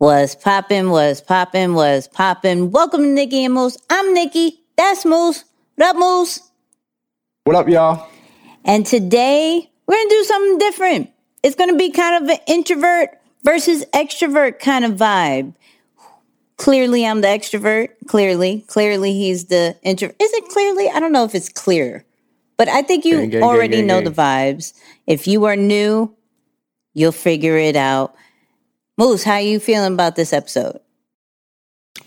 Was poppin', was poppin', was poppin'. Welcome to Nicky and Moose. I'm Nicky. That's Moose. What up, Moose? What up, y'all? And today we're gonna do something different. It's gonna be kind of an introvert versus extrovert kind of vibe. Clearly, I'm the extrovert. Clearly, clearly, he's the introvert. Is it clearly? I don't know if it's clear, but I think you Gang, gang, already gang, know the vibes. If you are new, you'll figure it out. Moose, how are you feeling about this episode?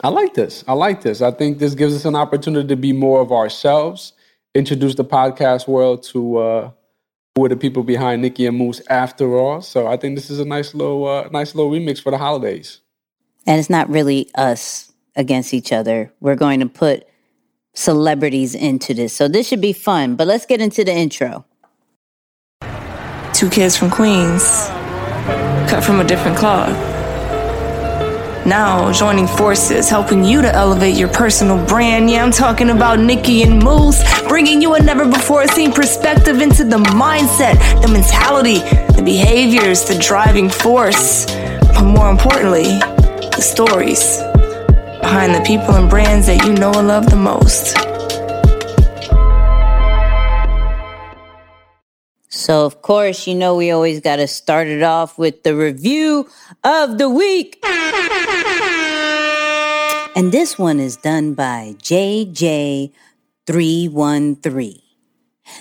I like this. I like this. I think this gives us an opportunity to be more of ourselves, introduce the podcast world to uh, who are the people behind Nicky and Moose after all. So I think this is a nice little, uh, nice little remix for the holidays. And it's not really us against each other. We're going to put celebrities into this. So this should be fun. But let's get into the intro. Two kids from Queens, cut from a different cloth. Now joining forces, helping you to elevate your personal brand. Yeah, I'm talking about Nicky and Moose, bringing you a never before seen perspective into the mindset, the mentality, the behaviors, the driving force. But more importantly, the stories behind the people and brands that you know and love the most. So, of course, you know, we always got to start it off with the review of the week. And this one is done by JJ313.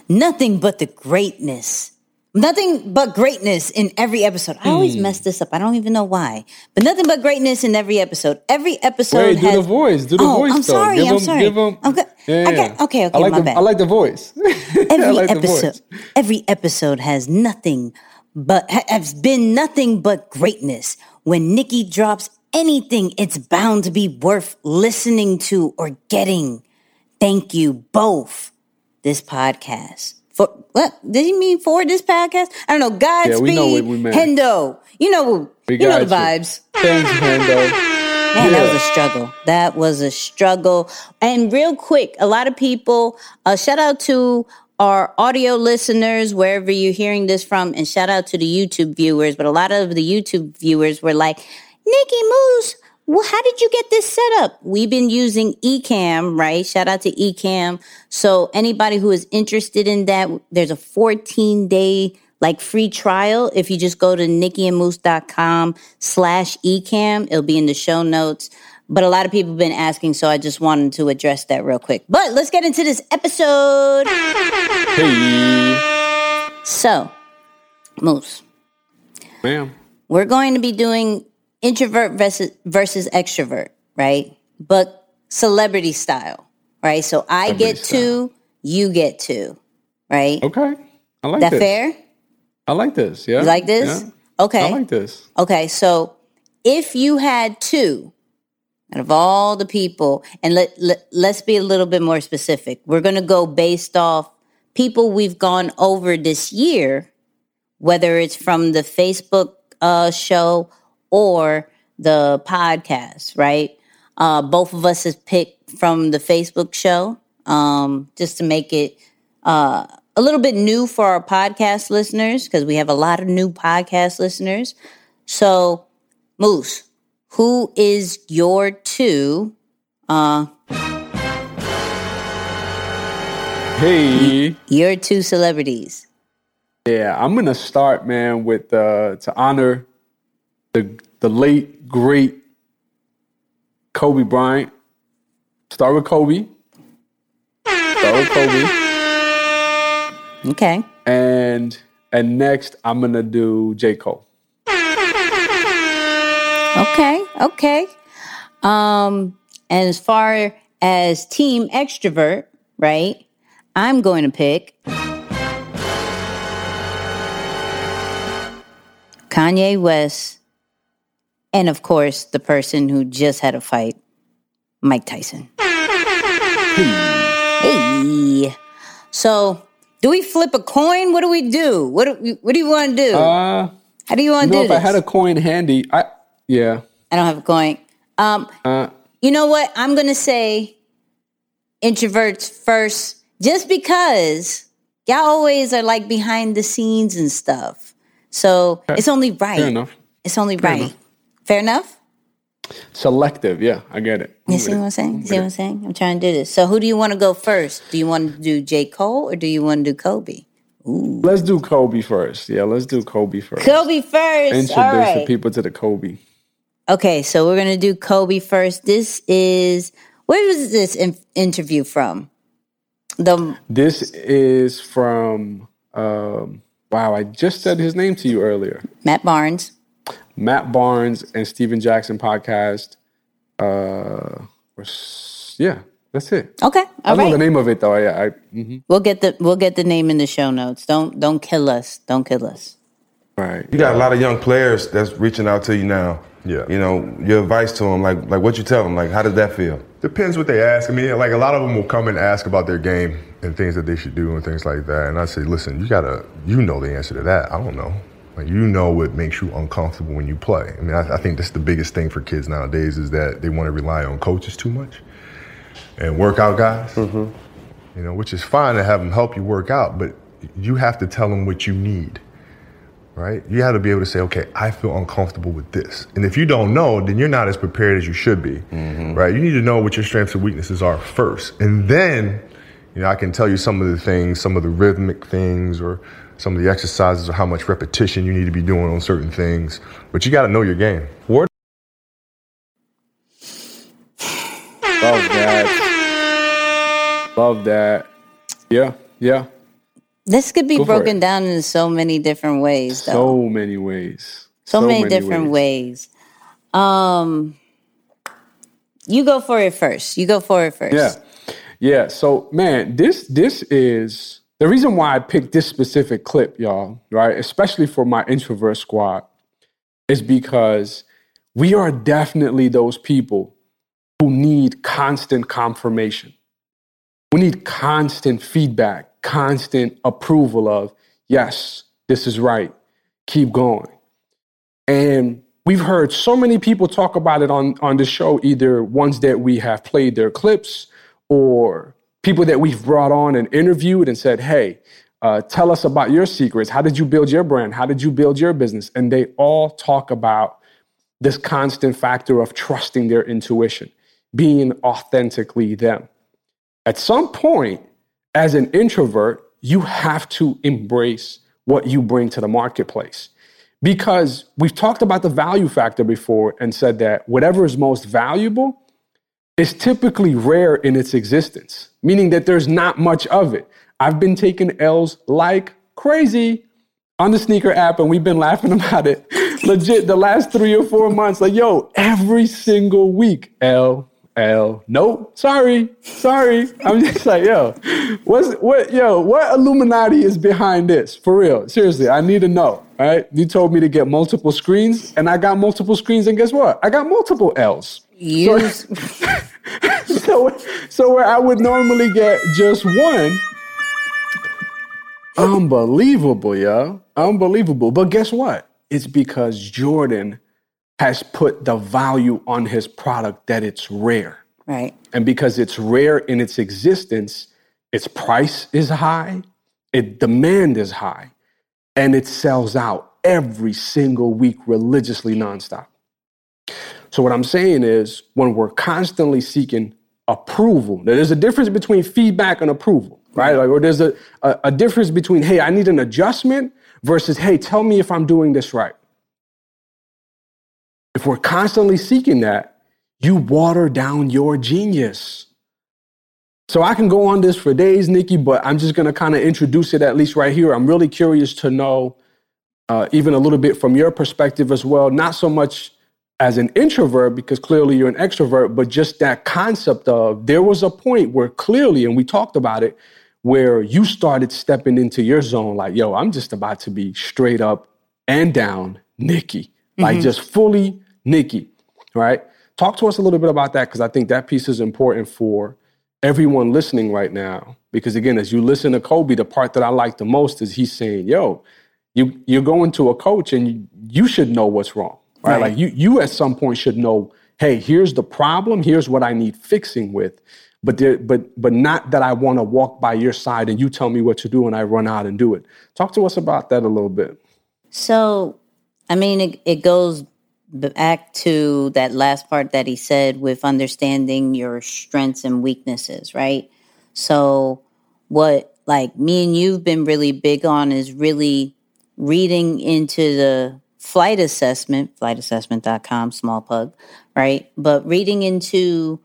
Nothing but the greatness. Nothing but greatness in every episode. I always hmm. mess this up. I don't even know why. But nothing but greatness in every episode. Every episode Wait, do has the voice. Do the Oh, voice. I'm though. sorry, Give I'm him, sorry. Give. I'm good. Yeah, got- okay, okay, I like my the, bad. I like the voice. Every like episode voice. every episode has nothing but has been nothing but greatness when nicky drops anything it's bound to be worth listening to or getting thank you both this podcast for what did he mean for this podcast i don't know godspeed Yeah, we know what we hendo you know We you know the you. vibes Thanks, Hendo. Man, that was a struggle. That was a struggle. And real quick, a lot of people, uh, shout out to our audio listeners, wherever you're hearing this from, and shout out to the YouTube viewers. But a lot of the YouTube viewers were like, Nicky Moose, well, how did you get this set up? We've been using Ecamm, right? Shout out to Ecamm. So anybody who is interested in that, there's a 14 day like free trial. If you just go to nickyandmoose.com slash Ecamm, it'll be in the show notes. But a lot of people have been asking, so I just wanted to address that real quick. But let's get into this episode. Hey, So, Moose, ma'am. we're going to be doing introvert versus, versus extrovert, right? But celebrity style, right? So I get Celebrity two, you get two, right? Okay. I like that this. fair? I like this. Yeah. You like this? Yeah. Okay. I like this. Okay, so if you had two out of all the people, and let, let let's be a little bit more specific. We're going to go based off people we've gone over this year, whether it's from the Facebook uh, show or the podcast, right? Uh, both of us has picked from the Facebook show, um, just to make it uh, a little bit new for our podcast listeners because we have a lot of new podcast listeners. So, Moose, who is your two? Uh, Hey. your two celebrities. Yeah, I'm gonna start, man, with uh, to honor the the late great Kobe Bryant. Start with Kobe. Start with Kobe, Okay. and and next I'm gonna do J Cole. Okay. Okay. Um, and as far as team extrovert, right? I'm going to pick Kanye West, and of course, the person who just had a fight, Mike Tyson. Hey. So, do we flip a coin? What do we do? What do we, what do you want to do? Uh, How do you want to know, do if I had a coin handy, I yeah. I don't have a coin. Um, Uh, you know what? I'm going to say introverts first, just because y'all always are like behind the scenes and stuff. So it's only right. fair enough. It's only right. enough. Fair enough? Selective, yeah, I get it. You see what I'm saying? See what I'm saying? I'm trying to do this. So who do you want to go first? Do you want to do J. Cole or do you want to do Kobe? Let's do Kobe first. Yeah, let's do Kobe first. Kobe first. Introduce the people to the Kobe. Okay, so we're gonna do Kobe first. This is where was this in- interview from? The This is from um, wow, I just said his name to you earlier. Matt Barnes. Matt Barnes and Steven Jackson podcast. Uh, yeah, that's it. Okay, I all don't know the name of it though. Yeah, I, mhm. We'll get the we'll get the name in the show notes. Don't don't kill us. Don't kill us. right. You got a lot of young players that's reaching out to you now. Yeah. You know, your advice to them, like like what you tell them, like how does that feel? Depends what they ask. I mean, like a lot of them will come and ask about their game and things that they should do and things like that. And I say, listen, you gotta, you know the answer to that. I don't know. Like you know what makes you uncomfortable when you play. I mean, I, I think that's the biggest thing for kids nowadays is that they want to rely on coaches too much and workout guys. Mm-hmm. You know, which is fine to have them help you work out, but you have to tell them what you need. right? You have to be able to say, okay, I feel uncomfortable with this. And if you don't know, then you're not as prepared as you should be, mm-hmm. right? You need to know what your strengths and weaknesses are first. And then, you know, I can tell you some of the things, some of the rhythmic things, or some of the exercises, or how much repetition you need to be doing on certain things. But you got to know your game. Word. Love that. Love that. Yeah, yeah. This could be Go broken down in so many different ways, though. So many ways. so, many, different ways. Um, you go for it first. You go for it first. Yeah. Yeah. So man, this this is the reason why I picked this specific clip, y'all, right? Especially for my introvert squad, is because we are definitely those people who need constant confirmation. We need constant feedback, constant approval of, yes, this is right. Keep going. And we've heard so many people talk about it on, on the show, either ones that we have played their clips or people that we've brought on and interviewed and said, hey, uh, tell us about your secrets. How did you build your brand? How did you build your business? And they all talk about this constant factor of trusting their intuition, being authentically them. At some point, as an introvert, you have to embrace what you bring to the marketplace. Because we've talked about the value factor before and said that whatever is most valuable is typically rare in its existence, meaning that there's not much of it. I've been taking L's like crazy on the sneaker app, and we've been laughing about it legit the last three or four months. Like, yo, every single week, L, L, nope, sorry, sorry. I'm just like, yo, what's what, yo, what Illuminati is behind this? For real, seriously, I need to know. All right, you told me to get multiple screens, and I got multiple screens, and guess what? I got multiple L's. Use so, so where I would normally get just one. Unbelievable, yo. Unbelievable. But guess what? It's because Jordan has put the value on his product that it's rare. right. And because it's rare in its existence, its price is high, its demand is high, and it sells out every single week religiously nonstop. So, what I'm saying is, when we're constantly seeking approval, now there's a difference between feedback and approval, right? Like, or there's a, a, a difference between, hey, I need an adjustment versus, hey, tell me if I'm doing this right. If we're constantly seeking that, you water down your genius. So I can go on this for days, Nicky, but I'm just going to kind of introduce it at least right here. I'm really curious to know, uh, even a little bit from your perspective as well, not so much as an introvert, because clearly you're an extrovert, but just that concept of there was a point where clearly, and we talked about it, where you started stepping into your zone like, yo, I'm just about to be straight up and down Nicky, like just fully Nicky, right? Talk to us a little bit about that because I think that piece is important for everyone listening right now. Because again, as you listen to Kobe, the part that I like the most is he's saying, yo, you, you're going to a coach and you, you should know what's wrong, right? Right. Like you, you at some point should know, hey, here's the problem, here's what I need fixing with. But there, but but not that I want to walk by your side and you tell me what to do and I run out and do it. Talk to us about that a little bit. So, I mean, it, it goes back to that last part that he said with understanding your strengths and weaknesses, right? So, what like me and you've been really big on is really reading into the flight assessment, flightassessment.com, small pug, right? But reading into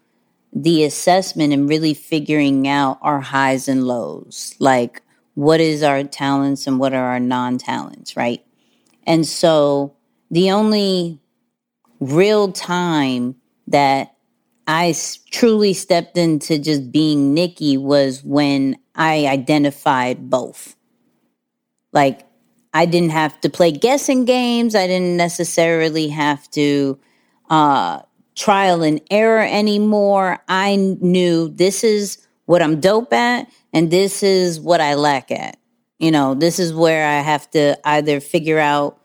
the assessment and really figuring out our highs and lows, like what is our talents and what are our non talents, right? And so the only real time that I truly stepped into just being Nicky was when I identified both. Like, I didn't have to play guessing games. I didn't necessarily have to uh, trial and error anymore. I knew this is what I'm dope at and this is what I lack at. You know, this is where I have to either figure out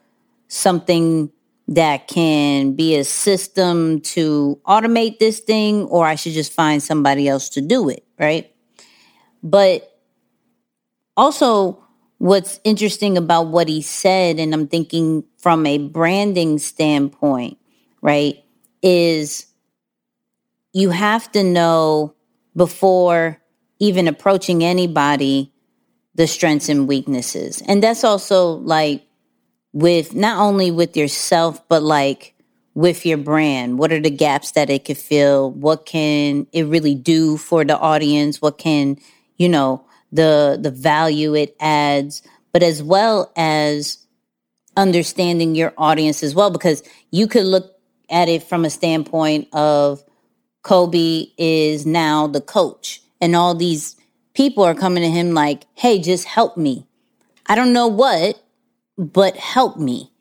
something that can be a system to automate this thing or I should just find somebody else to do it, right? But also, what's interesting about what he said, and I'm thinking from a branding standpoint, right, is you have to know before even approaching anybody the strengths and weaknesses. And that's also like with not only with yourself, but like with your brand? What are the gaps that it could fill? What can it really do for the audience? What can, you know, the the value it adds, but as well as understanding your audience as well, because you could look at it from a standpoint of Kobe is now the coach, and all these people are coming to him like, hey, just help me. I don't know what, but help me.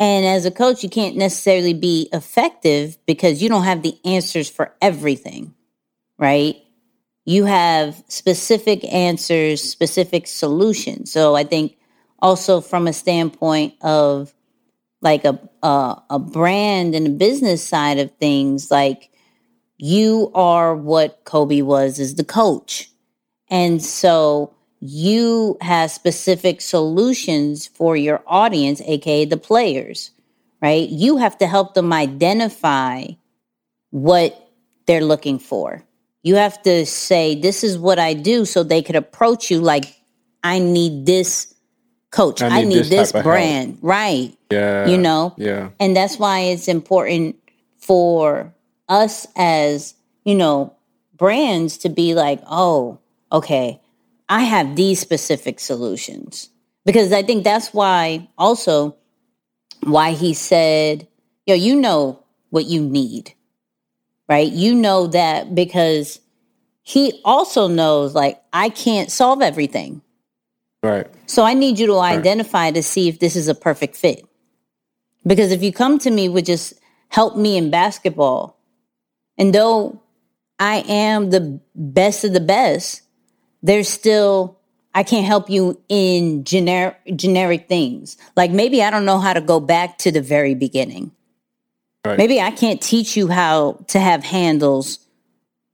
And as a coach, you can't necessarily be effective because you don't have the answers for everything, right? You have specific answers, specific solutions. So I think also from a standpoint of like a a, a brand and a business side of things, like you are what Kobe was as the coach. And so you have specific solutions for your audience, aka the players, right? You have to help them identify what they're looking for. You have to say, This is what I do, so they could approach you like, I need this coach, I need, I need this, this brand, right? Yeah. You know? Yeah. And that's why it's important for us as, you know, brands to be like, oh, okay, I have these specific solutions. Because I think that's why also why he said, yo, you know what you need, right? You know that because he also knows like I can't solve everything. Right. So I need you to identify right. to see if this is a perfect fit. Because if you come to me with just help me in basketball, and though I am the best of the best, there's still I can't help you in generic generic things. Like maybe I don't know how to go back to the very beginning. Right. Maybe I can't teach you how to have handles.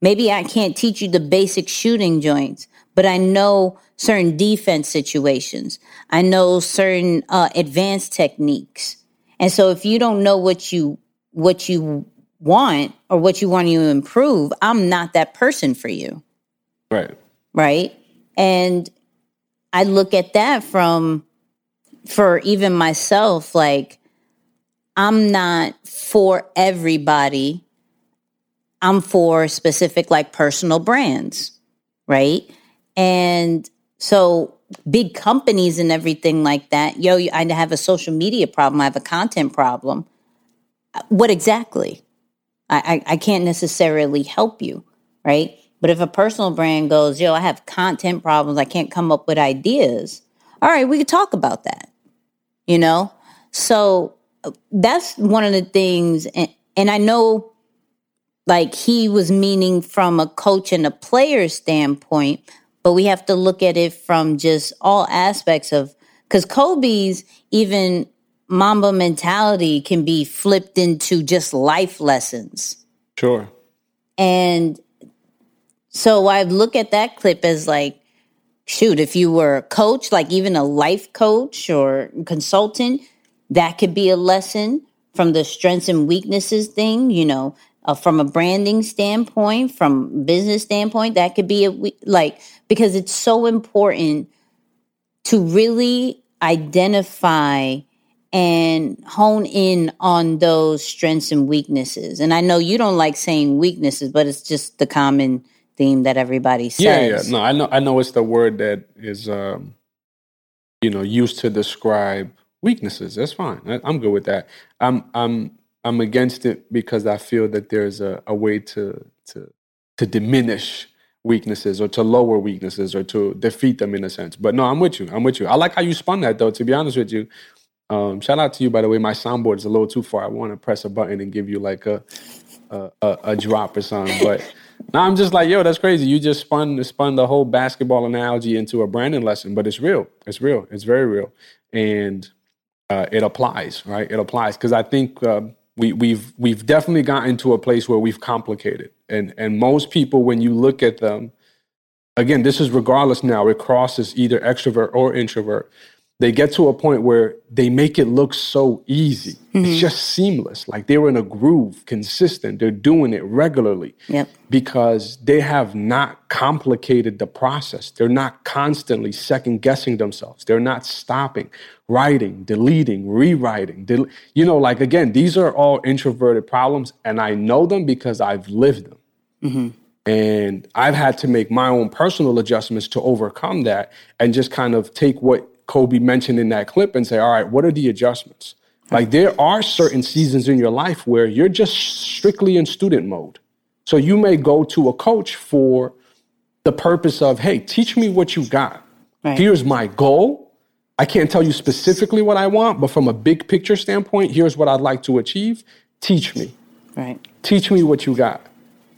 Maybe I can't teach you the basic shooting joints, but I know certain defense situations. I know certain uh, advanced techniques. And so if you don't know what you what you want or what you want to improve, I'm not that person for you. Right right? And I look at that from, for even myself, like, I'm not for everybody. I'm for specific, like, personal brands, right? And so big companies and everything like that, yo, I have a social media problem, I have a content problem. What exactly? I, I, I can't necessarily help you, right? But if a personal brand goes, yo, I have content problems, I can't come up with ideas, all right, we could talk about that, you know? So that's one of the things. And, and I know like he was meaning from a coach and a player standpoint, but we have to look at it from just all aspects of, because Kobe's even Mamba mentality can be flipped into just life lessons. Sure. And so I look at that clip as like, shoot, if you were a coach, like even a life coach or consultant, that could be a lesson from the strengths and weaknesses thing, you know, uh, from a branding standpoint, from business standpoint, that could be a like because it's so important to really identify and hone in on those strengths and weaknesses. And I know you don't like saying weaknesses, but it's just the common theme that everybody says. Yeah, yeah. No, I know. I know it's the word that is, um, you know, used to describe weaknesses. That's fine. I, I'm good with that. I'm, I'm, I'm against it because I feel that there's a, a way to to to diminish weaknesses or to lower weaknesses or to defeat them in a sense. But no, I'm with you. I'm with you. I like how you spun that though. To be honest with you, um, shout out to you by the way. My soundboard is a little too far. I want to press a button and give you like a a, a, a drop or something, but. Now I'm just like, yo, that's crazy. You just spun spun the whole basketball analogy into a branding lesson, but it's real. It's real. It's very real, and uh, it applies, right? It applies because I think uh, we, we've we've definitely gotten to a place where we've complicated, and and most people, when you look at them, again, this is regardless now. It crosses either extrovert or introvert they get to a point where they make it look so easy. Mm-hmm. It's just seamless. Like they're in a groove, consistent. They're doing it regularly. Yep. Because they have not complicated the process. They're not constantly second guessing themselves. They're not stopping, writing, deleting, rewriting. Del- you know, like again, these are all introverted problems, and I know them because I've lived them. Mm-hmm. And I've had to make my own personal adjustments to overcome that and just kind of take what Kobe mentioned in that clip and say, all right, what are the adjustments? Like there are certain seasons in your life where you're just strictly in student mode. So you may go to a coach for the purpose of, hey, teach me what you got. Right. Here's my goal. I can't tell you specifically what I want, but from a big picture standpoint, here's what I'd like to achieve. Teach me. Right. Teach me what you got.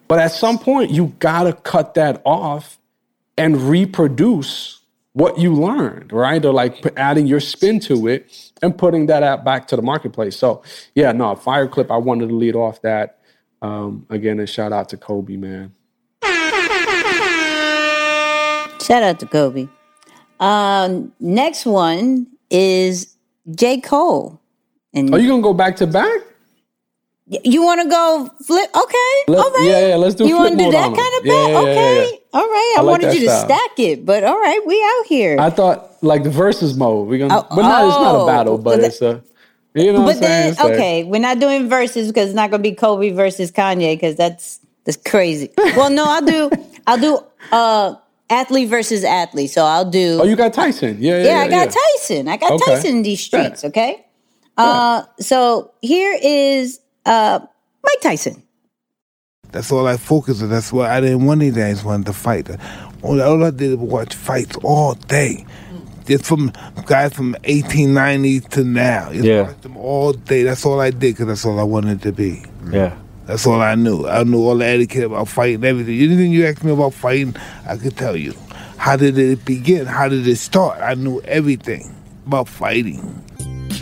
But at some point, you gotta cut that off and reproduce what you learned, right? Or like adding your spin to it and putting that out back to the marketplace. So yeah, no, fire clip. I wanted to lead off that um, again and shout out to Kobe, man. Shout out to Kobe. Um, next one is J. Cole. And Are you gonna go back to back? You want to go flip? Okay, Let, all right. Yeah, yeah. Let's do. You want to do that kind of yeah, yeah, okay, yeah, all right. I, I like wanted you style. to stack it, but all right, we out here. I thought like the versus mode. We're gonna, oh, but no, it's not a battle, but it's a. You know, but then okay, we're not doing verses because it's not gonna be Kobe versus Kanye because that's that's crazy. well, no, I'll do I'll do uh athlete versus athlete. So I'll do. Oh, you got Tyson. Yeah, yeah. Yeah, I got Tyson. I got okay. Tyson in these streets. Okay. Uh, so here is uh Mike Tyson. That's all I focused on. That's why I didn't want anything. I just wanted to fight. All, all I did was watch fights all day. Just from guys from 1890 to now. Just yeah. them all day. That's all I did because that's all I wanted to be. Yeah. That's all I knew. I knew all the etiquette about fighting, everything. Anything you asked me about fighting, I could tell you. How did it begin? How did it start? I knew everything about fighting.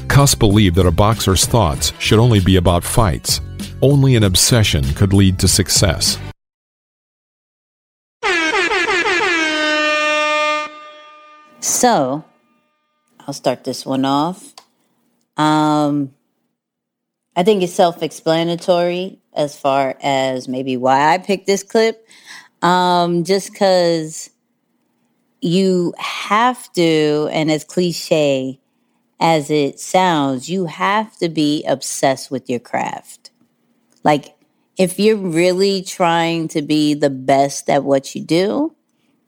Cus believed that a boxer's thoughts should only be about fights only an obsession could lead to success. So, I'll start this one off. Um, I think it's self explanatory as far as maybe why I picked this clip. Um, just because you have to, and as cliche as it sounds, you have to be obsessed with your craft. Like, if you're really trying to be the best at what you do,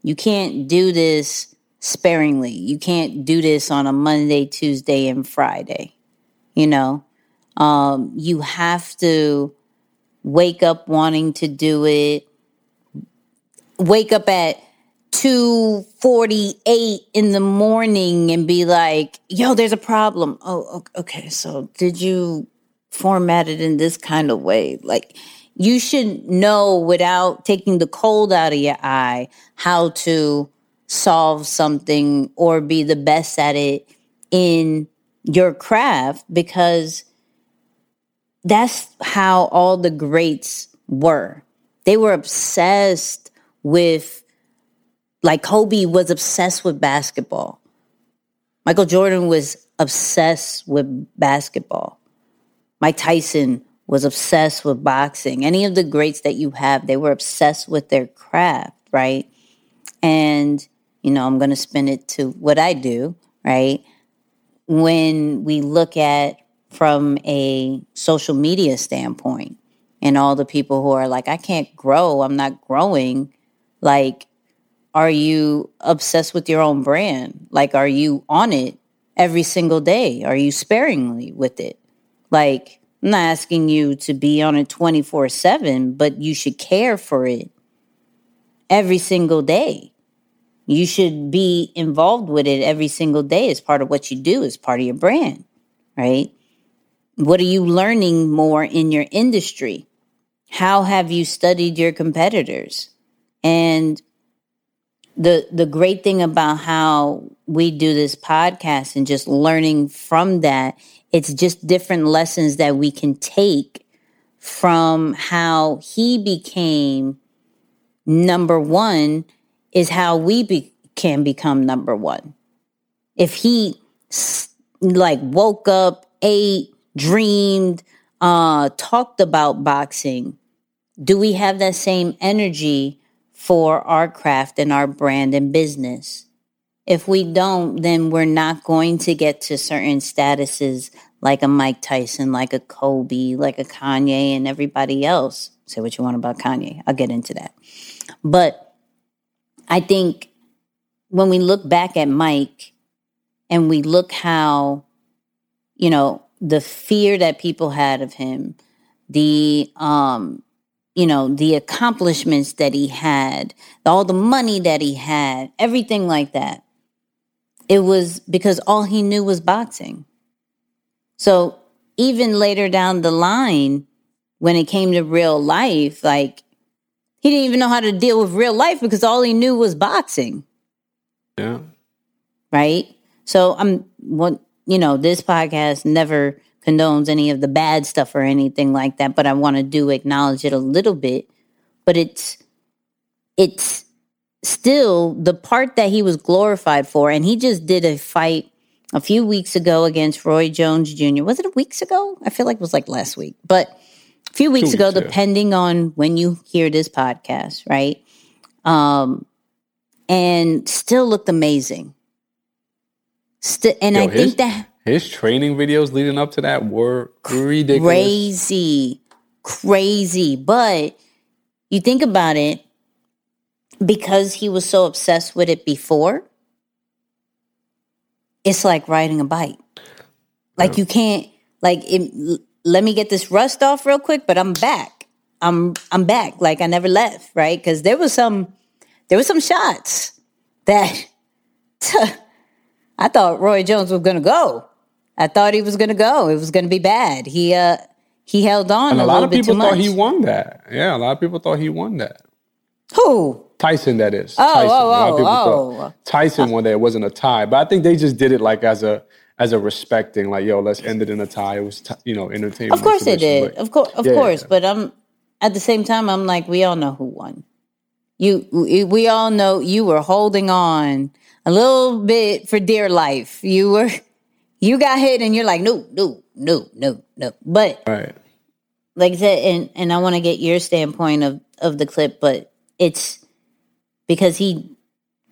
you can't do this sparingly. You can't do this on a Monday, Tuesday, and Friday. You know, um, you have to wake up wanting to do it. Wake up at 2:48 in the morning and be like, "Yo, there's a problem." Oh, okay. So, did you formatted in this kind of way. Like you should know without taking the cold out of your eye how to solve something or be the best at it in your craft because that's how all the greats were. They were obsessed with, like Kobe was obsessed with basketball. Michael Jordan was obsessed with basketball. Mike Tyson was obsessed with boxing. Any of the greats that you have, they were obsessed with their craft, right? And, you know, I'm going to spin it to what I do, right? When we look at from a social media standpoint and all the people who are like, I can't grow, I'm not growing, like, are you obsessed with your own brand? Like, are you on it every single day? Are you sparingly with it? Like, I'm not asking you to be on it 24 7, but you should care for it every single day. You should be involved with it every single day as part of what you do, as part of your brand, right? What are you learning more in your industry? How have you studied your competitors? And the the great thing about how we do this podcast and just learning from that it's just different lessons that we can take from how he became number 1 is how we be, can become number 1 if he like woke up ate dreamed uh talked about boxing do we have that same energy for our craft and our brand and business. If we don't, then we're not going to get to certain statuses like a Mike Tyson, like a Kobe, like a Kanye, and everybody else. Say what you want about Kanye. I'll get into that. But I think when we look back at Mike and we look how, you know, the fear that people had of him, the um, you know, the accomplishments that he had, all the money that he had, everything like that. It was because all he knew was boxing. So even later down the line, when it came to real life, like he didn't even know how to deal with real life because all he knew was boxing. Yeah. Right. So I'm what you know, this podcast never condones any of the bad stuff or anything like that, but I want to do acknowledge it a little bit. But it's it's still the part that he was glorified for, and he just did a fight a few weeks ago against Roy Jones Jr. Was it a weeks ago? I feel like it was like last week, but a few weeks, weeks ago, yeah. depending on when you hear this podcast, right? Um, and still looked amazing. St- and Yo, I his, think that his training videos leading up to that were ridiculous. Crazy. Crazy. But you think about it, because he was so obsessed with it before, it's like riding a bike. Like you can't like it, let me get this rust off real quick, but I'm back. I'm I'm back. Like I never left, right? Because there was some there was some shots that I thought Roy Jones was gonna go. I thought he was to go. It was to be bad. He uh he held on and a, a lot of people thought he won that. Yeah, a lot of people thought he won that. Who? Tyson, that is. Oh, Tyson. oh, oh, oh. Tyson won that. It wasn't a tie, but I think they just did it like as a as a respecting, like yo, let's end it in a tie. It was t- you know entertainment. Of course they did. Of course, of yeah, course. Yeah. But I'm at the same time, I'm like, we all know who won. You, we all know you were holding on a little bit for dear life. You were you got hit and you're like, no, no, no, no, no. But right. like I said, and, and I want to get your standpoint of, of the clip, but it's because he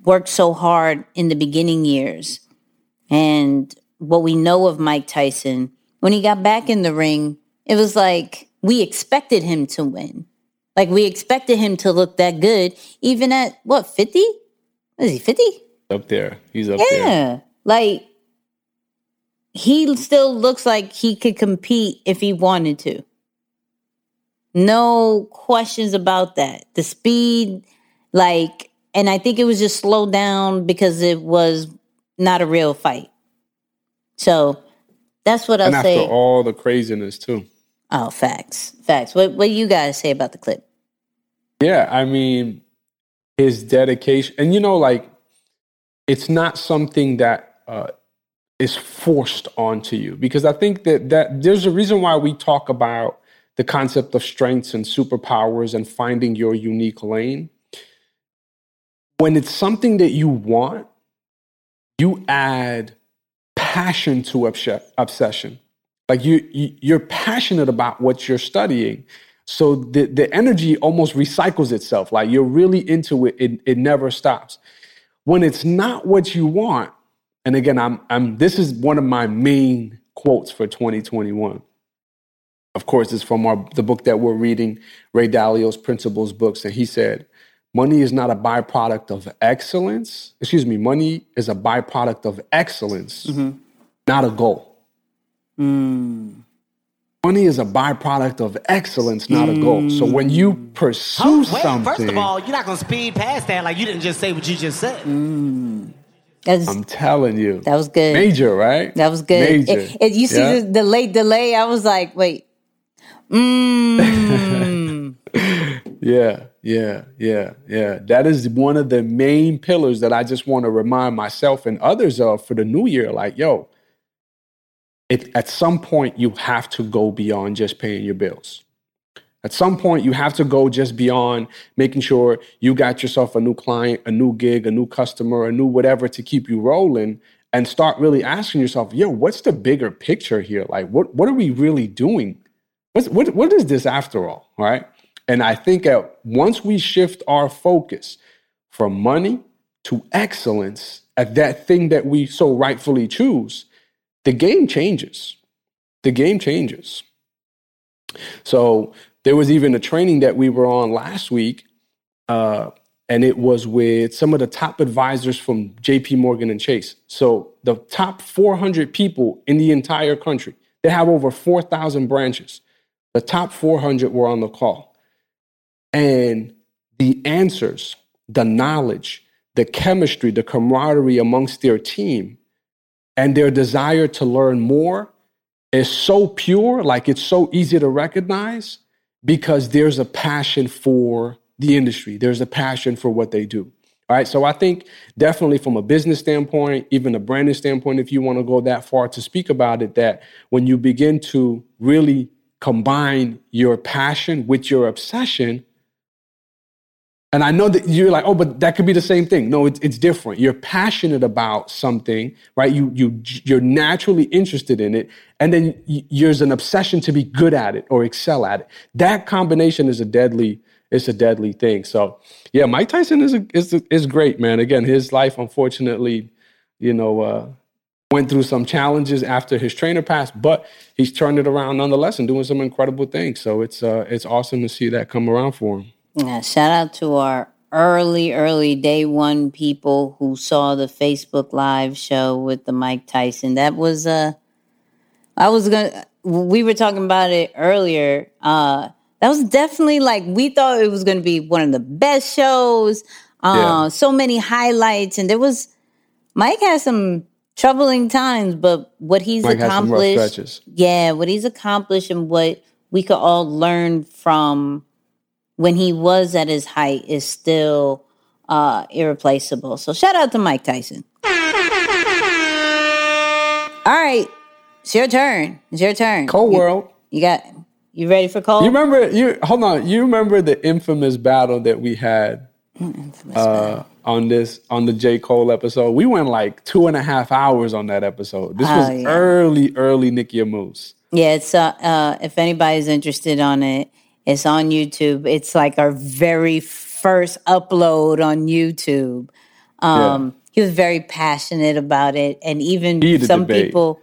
worked so hard in the beginning years. And what we know of Mike Tyson, when he got back in the ring, it was like we expected him to win. Like we expected him to look that good, even at what, 50? Is he 50? Up there. He's up yeah. there. Yeah. Like he still looks like he could compete if he wanted to. No questions about that. The speed, like, and I think it was just slowed down because it was not a real fight. So that's what I'll and say. After all the craziness, too. Oh, facts, facts. What what do you guys say about the clip? Yeah, I mean, his dedication, and you know, like, it's not something that uh, is forced onto you because i think that that there's a reason why we talk about the concept of strengths and superpowers and finding your unique lane when it's something that you want you add passion to obsession Like you, you you're passionate about what you're studying. So the, the energy almost recycles itself. Like you're really into it, it, it never stops. When it's not what you want, and again, I'm, I'm this is one of my main quotes for 2021. Of course, it's from our, the book that we're reading, Ray Dalio's Principles books. And he said, Money is not a byproduct of excellence. Excuse me, money is a byproduct of excellence, Mm-hmm. not a goal. Mm. Money is a byproduct of excellence, not a goal. So when you pursue Oh, wait, something, first of all, you're not gonna speed past that like you didn't just say what you just said. That's, I'm telling you, that was good. major, right? That was good. Major. It- it- you see Yeah. the, the late delay? I was like, wait. Mm. Yeah, yeah, yeah, yeah. That is one of the main pillars that I just want to remind myself and others of for the new year. Like, yo, it, at some point, you have to go beyond just paying your bills. At some point, you have to go just beyond making sure you got yourself a new client, a new gig, a new customer, a new whatever to keep you rolling and start really asking yourself, yo, what's the bigger picture here? Like, what, what are we really doing? What's, what, what is this after all? Right? And I think once we shift our focus from money to excellence at that thing that we so rightfully choose, the game changes. The game changes. So there was even a training that we were on last week, uh, and it was with some of the top advisors from JP Morgan and Chase. So the top 400 people in the entire country, they have over 4,000 branches. The top 400 were on the call. And the answers, the knowledge, the chemistry, the camaraderie amongst their team, and their desire to learn more is so pure, like it's so easy to recognize because there's a passion for the industry. There's a passion for what they do. All right. So I think definitely from a business standpoint, even a branding standpoint, if you want to go that far to speak about it, that when you begin to really combine your passion with your obsession, and I know that you're like, oh, but that could be the same thing. No, it's, it's different. You're passionate about something, right? You you you're naturally interested in it, and then there's an obsession to be good at it or excel at it. That combination is a deadly it's a deadly thing. So yeah, Mike Tyson is a, is a, is great, man. Again, his life unfortunately, you know, uh, went through some challenges after his trainer passed, but he's turned it around nonetheless and doing some incredible things. So it's uh, it's awesome to see that come around for him. Yeah, shout out to our early, early day one people who saw the Facebook Live show with the Mike Tyson. That was uh I was gonna we were talking about it earlier. Uh that was definitely like we thought it was gonna be one of the best shows. Uh Yeah. so many highlights and there was Mike has some troubling times, but what he's Mike has some rough accomplished stretches. yeah, what he's accomplished and what we could all learn from when he was at his height is still uh, irreplaceable. So shout out to Mike Tyson. All right, it's your turn. It's your turn. Cold You- World. You got you ready for cold? You remember you hold on. You remember the infamous battle that we had uh, on this on the J Cole episode? We went like two and a half hours on that episode. This Oh, was yeah. early, early Nicky Moose. Yeah, it's uh, uh if anybody's interested on it, it's on YouTube. It's like our very first upload on YouTube. Um he was very passionate about it and even some debate. people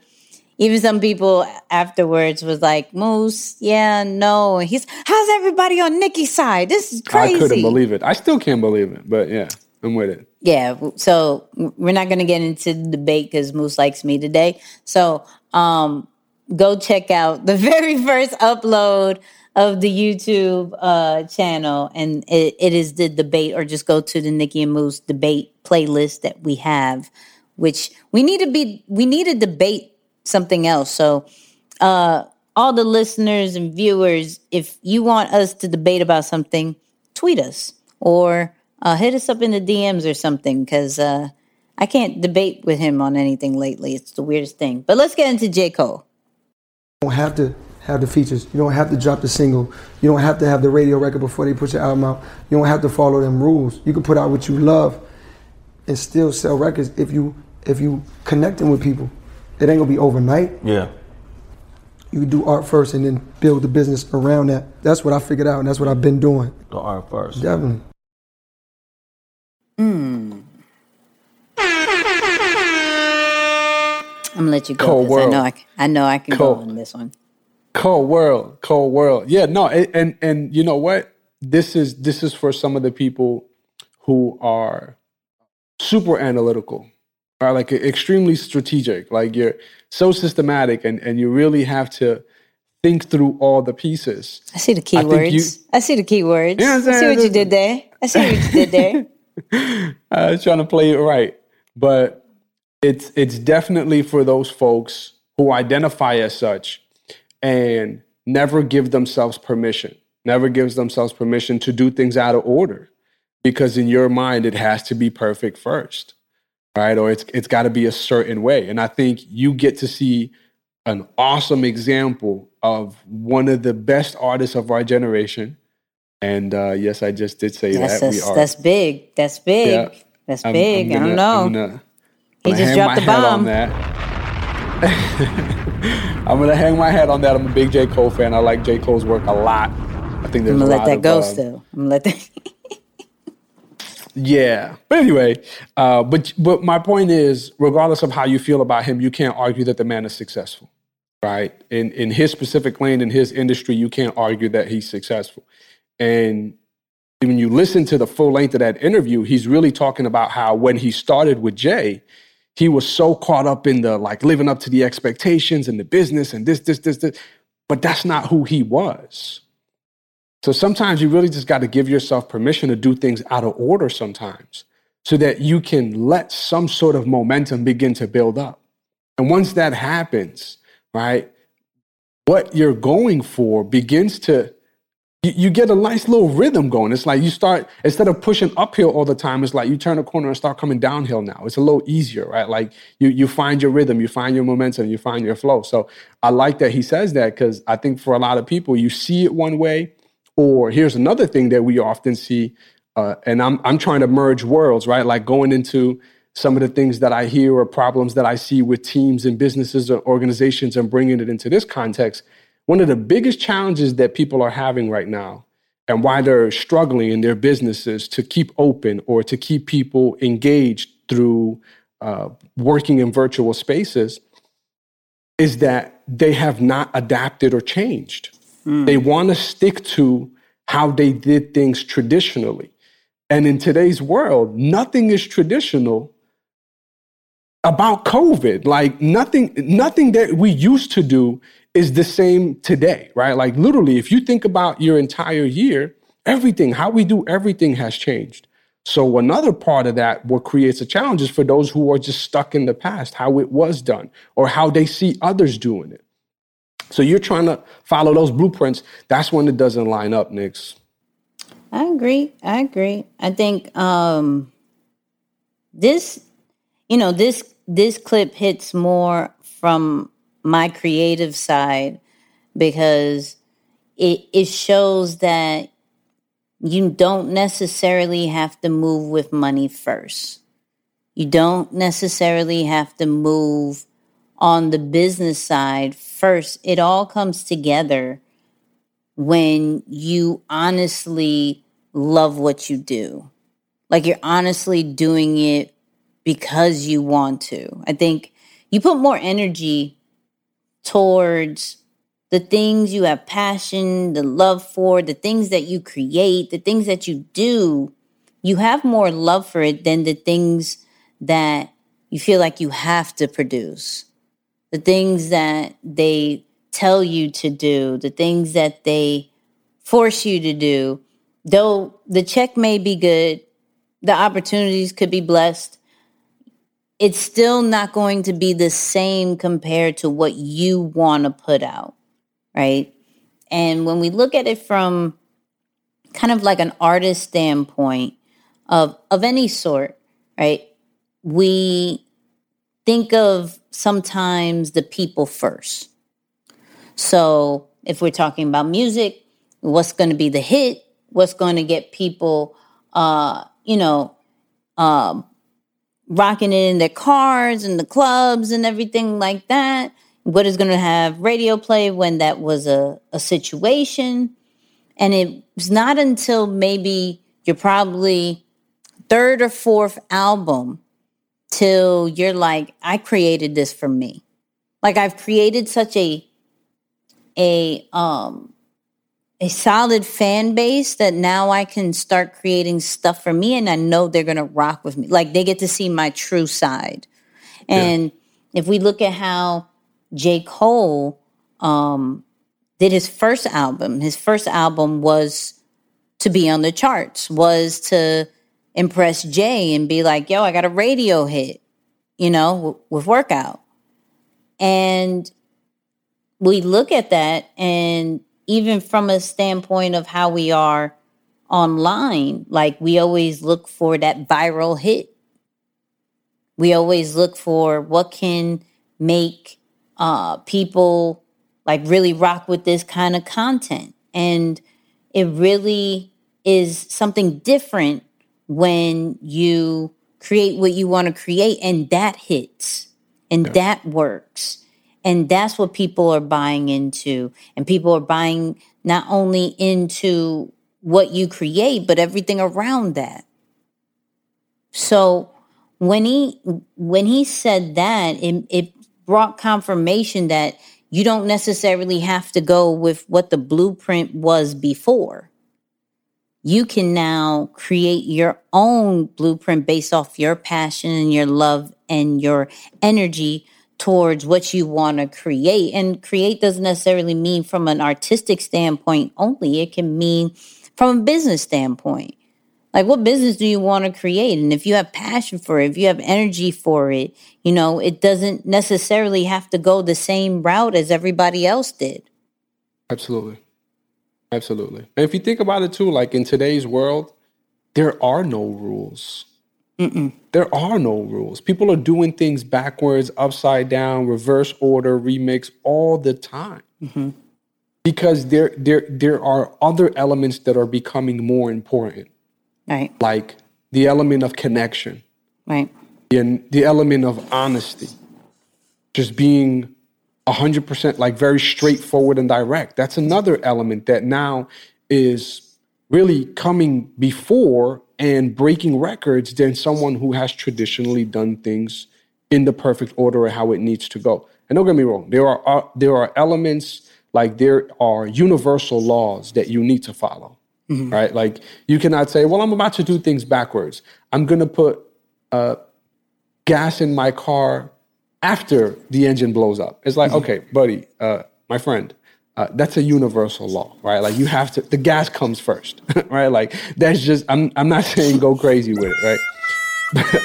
even some people afterwards was like, Moose, yeah, no. And he's how's everybody on Nicky's side? This is crazy. I couldn't believe it. I still can't believe it, but yeah, I'm with it. Yeah, so we're not going to get into the debate because Moose likes me today. So um, go check out the very first upload of the YouTube uh, channel, and it, it is the debate, or just go to the Nicky and Moose debate playlist that we have, which we need to be, we need to debate something else. So uh, all the listeners and viewers, if you want us to debate about something, tweet us or uh, hit us up in the DMs or something because uh, I can't debate with him on anything lately. It's the weirdest thing. But let's get into J. Cole. You don't have to have the features. You don't have to drop the single. You don't have to have the radio record before they put your album out. You don't have to follow them rules. You can put out what you love and still sell records if you if you connecting with people. It ain't gonna be overnight. Yeah. You can do art first and then build the business around that. That's what I figured out, and that's what I've been doing. The art first. Definitely. Mm. I'm gonna let you go. Cold 'cause I world. know I, c- I know I can Cold. go on this one. Cold world, cold world. Yeah, no, and, and and you know what? This is this is for some of the people who are super analytical, are like extremely strategic. Like you're so systematic, and and you really have to think through all the pieces. I see the I you- keywords. I, see the keywords. Yeah, I'm I see what you did there. I see what you did there. I was trying to play it right, but it's it's definitely for those folks who identify as such and never give themselves permission, never gives themselves permission to do things out of order, because in your mind it has to be perfect first, right? Or it's it's got to be a certain way. And I think you get to see an awesome example of one of the best artists of our generation. And uh, yes, I just did say That's, that we that's, are. that's big. That's big. Yeah. That's I'm- big. I'm I don't know. I'm gonna, He I'm gonna just dropped my the head on bomb. that. I'm gonna hang my head on that. I'm a big J. Cole fan. I like J. Cole's work a lot. I think there's I'm gonna let that of, go uh, still. I'm gonna let that. Yeah, but anyway, uh, but but my point is, regardless of how you feel about him, you can't argue that the man is successful, right? In in his specific lane, in his industry, you can't argue that he's successful. And when you listen to the full length of that interview, he's really talking about how when he started with Jay, he was so caught up in the like living up to the expectations and the business and this, this, this, this. But that's not who he was. So sometimes you really just got to give yourself permission to do things out of order sometimes so that you can let some sort of momentum begin to build up. And once that happens, right, what you're going for begins to you, you get a nice little rhythm going. It's like you start instead of pushing uphill all the time, it's like you turn a corner and start coming downhill now. It's a little easier, right? Like you you find your rhythm, you find your momentum, you find your flow. So I like that he says that because I think for a lot of people, you see it one way, or here's another thing that we often see, uh, and I'm I'm trying to merge worlds, right? Like going into some of the things that I hear or problems that I see with teams and businesses or organizations and bringing it into this context. One of the biggest challenges that people are having right now and why they're struggling in their businesses to keep open or to keep people engaged through uh, working in virtual spaces is that they have not adapted or changed. They want to stick to how they did things traditionally. And in today's world, nothing is traditional about COVID. Like nothing, nothing that we used to do is the same today, right? Like literally, if you think about your entire year, everything, how we do everything has changed. So another part of that, what creates a challenge is for those who are just stuck in the past, how it was done, or how they see others doing it. So you're trying to follow those blueprints. That's when it doesn't line up, Nix. I agree. I agree. I think um this you know, this this clip hits more from my creative side because it it shows that you don't necessarily have to move with money first. You don't necessarily have to move on the business side first. It all comes together when you honestly love what you do. Like you're honestly doing it because you want to. I think you put more energy towards the things you have passion, the love for, the things that you create, the things that you do. You have more love for it than the things that you feel like you have to produce. The things that they tell you to do, the things that they force you to do. Though the check may be good, the opportunities could be blessed, it's still not going to be the same compared to what you want to put out, right? And when we look at it from kind of like an artist standpoint of of any sort, right? We think of sometimes the people first. So if we're talking about music, what's going to be the hit? What's going to get people, uh, you know, um, rocking it in their cars and the clubs and everything like that? what is going to have radio play when that was a, a situation. And it was not until maybe you're probably third or fourth album till you're like, I created this for me. Like I've created such a a um a solid fan base that now I can start creating stuff for me and I know they're going to rock with me. Like they get to see my true side. And yeah. if we look at how J. Cole um, did his first album, his first album was to be on the charts, was to impress Jay and be like, yo, I got a radio hit, you know, w- with Workout. And we look at that and even from a standpoint of how we are online, like we always look for that viral hit. We always look for what can make uh, people like really rock with this kind of content. And it really is something different when you create what you want to create and that hits and yeah. that works and that's what people are buying into. And people are buying not only into what you create, but everything around that. So when he when he said that, it, it brought confirmation that you don't necessarily have to go with what the blueprint was before. You can now create your own blueprint based off your passion and your love and your energy towards what you want to create. And create doesn't necessarily mean from an artistic standpoint only, it can mean from a business standpoint. Like, what business do you want to create? And if you have passion for it, if you have energy for it, you know, it doesn't necessarily have to go the same route as everybody else did. Absolutely. Absolutely. And if you think about it too, like in today's world, there are no rules. Mm-mm. There are no rules. People are doing things backwards, upside down, reverse order, remix all the time. Mm-hmm. Because there, there, there are other elements that are becoming more important. Right. Like the element of connection. Right. And the element of honesty. Just being 100% like very straightforward and direct. That's another element that now is really coming before and breaking records than someone who has traditionally done things in the perfect order of how it needs to go. And don't get me wrong, there are uh, there are elements like there are universal laws that you need to follow. Mm-hmm. Right? Like you cannot say, "Well, I'm about to do things backwards. I'm going to put uh, gas in my car after the engine blows up." It's like, mm-hmm. "Okay, buddy, uh, my friend, uh, that's a universal law, right? Like you have to, the gas comes first, right? Like that's just, I'm, I'm not saying go crazy with it, right?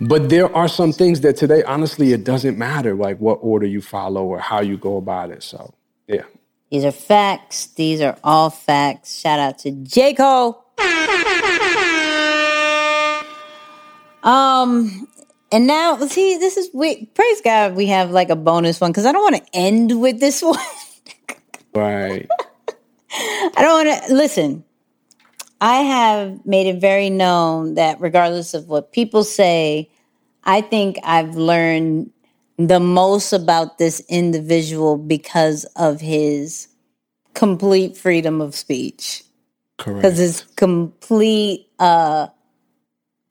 but there are some things that today, honestly, it doesn't matter like what order you follow or how you go about it. So, yeah. These are facts. These are all facts. Shout out to J. Cole. Um, and now, see, this is we praise God we have like a bonus one because I don't want to end with this one. right. I don't want to listen. I have made it very known that regardless of what people say, I think I've learned the most about this individual because of his complete freedom of speech. Correct. Because his complete uh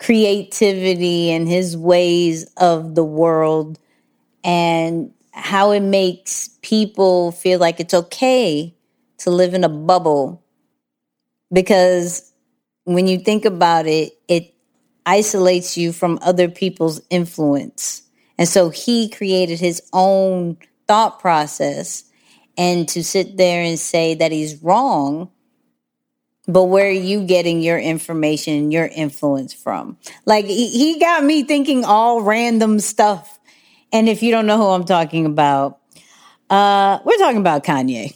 creativity and his ways of the world and how it makes people feel like it's okay to live in a bubble. Because when you think about it it isolates you from other people's influence. And so he created his own thought process. And to sit there and say that he's wrong but where are you getting your information your influence from? Like he got me thinking all random stuff. And if you don't know who i'm talking about uh we're talking about kanye.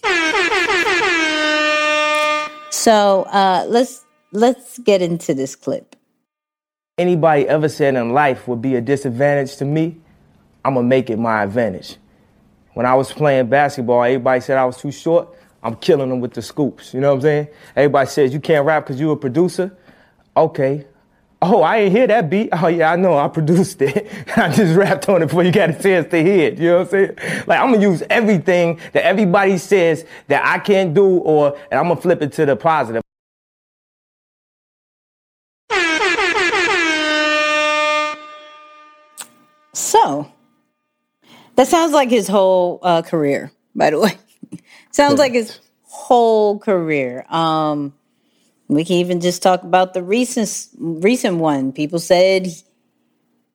So uh let's let's get into this clip. Anybody ever said in life would be a disadvantage to me i'm gonna make it my advantage. When i was playing basketball everybody said i was too short I'm killing them with the scoops. You know what I'm saying? Everybody says you can't rap because you a producer. Okay, Oh, I ain't hear that beat. Oh yeah, I know. I produced it. I just rapped on it before you got a chance to hear it. You know what I'm saying? Like I'm gonna use everything that everybody says that I can't do, or and I'm gonna flip it to the positive. So that sounds like his whole uh, career, by the way. Sounds like his whole career. Um, we can even just talk about the recent recent one. People said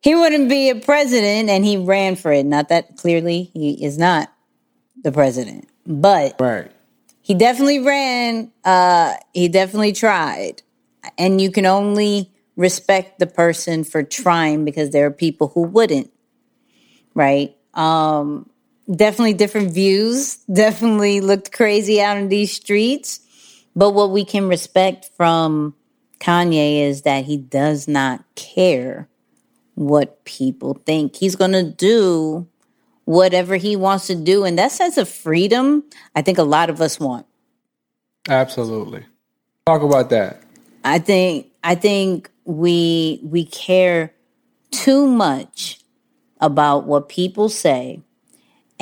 he wouldn't be a president, and he ran for it. Not that clearly he is not the president, but right. he definitely ran. Uh, he definitely tried, and you can only respect the person for trying because there are people who wouldn't. Right. Um, definitely different views. Definitely looked crazy out in these streets. But what we can respect from Kanye is that he does not care what people think. He's going to do whatever he wants to do. And that sense of freedom, I think a lot of us want. Absolutely. Talk about that. I think I think we we care too much about what people say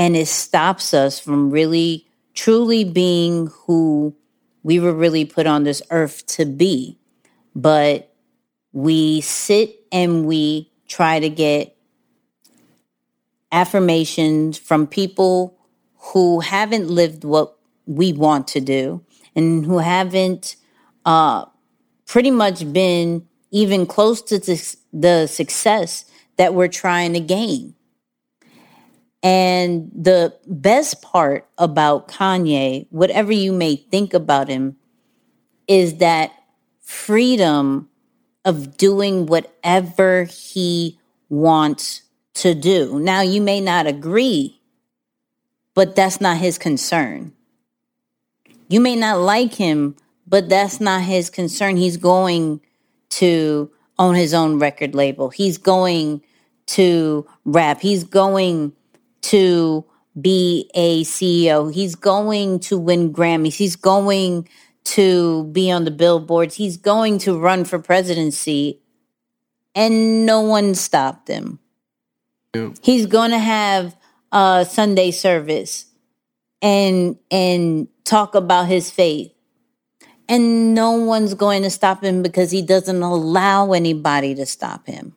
and it stops us from really truly being who we were really put on this earth to be. But we sit and we try to get affirmations from people who haven't lived what we want to do and who haven't uh, pretty much been even close to the success that we're trying to gain. And the best part about Kanye, whatever you may think about him, is that freedom of doing whatever he wants to do. Now, you may not agree, but that's not his concern. You may not like him, but that's not his concern. He's going to own his own record label, he's going to rap, he's going to be a CEO. He's going to win Grammys. He's going to be on the billboards. He's going to run for presidency. And no one stopped him. Yeah. He's going to have a Sunday service and and talk about his faith. And no one's going to stop him because he doesn't allow anybody to stop him.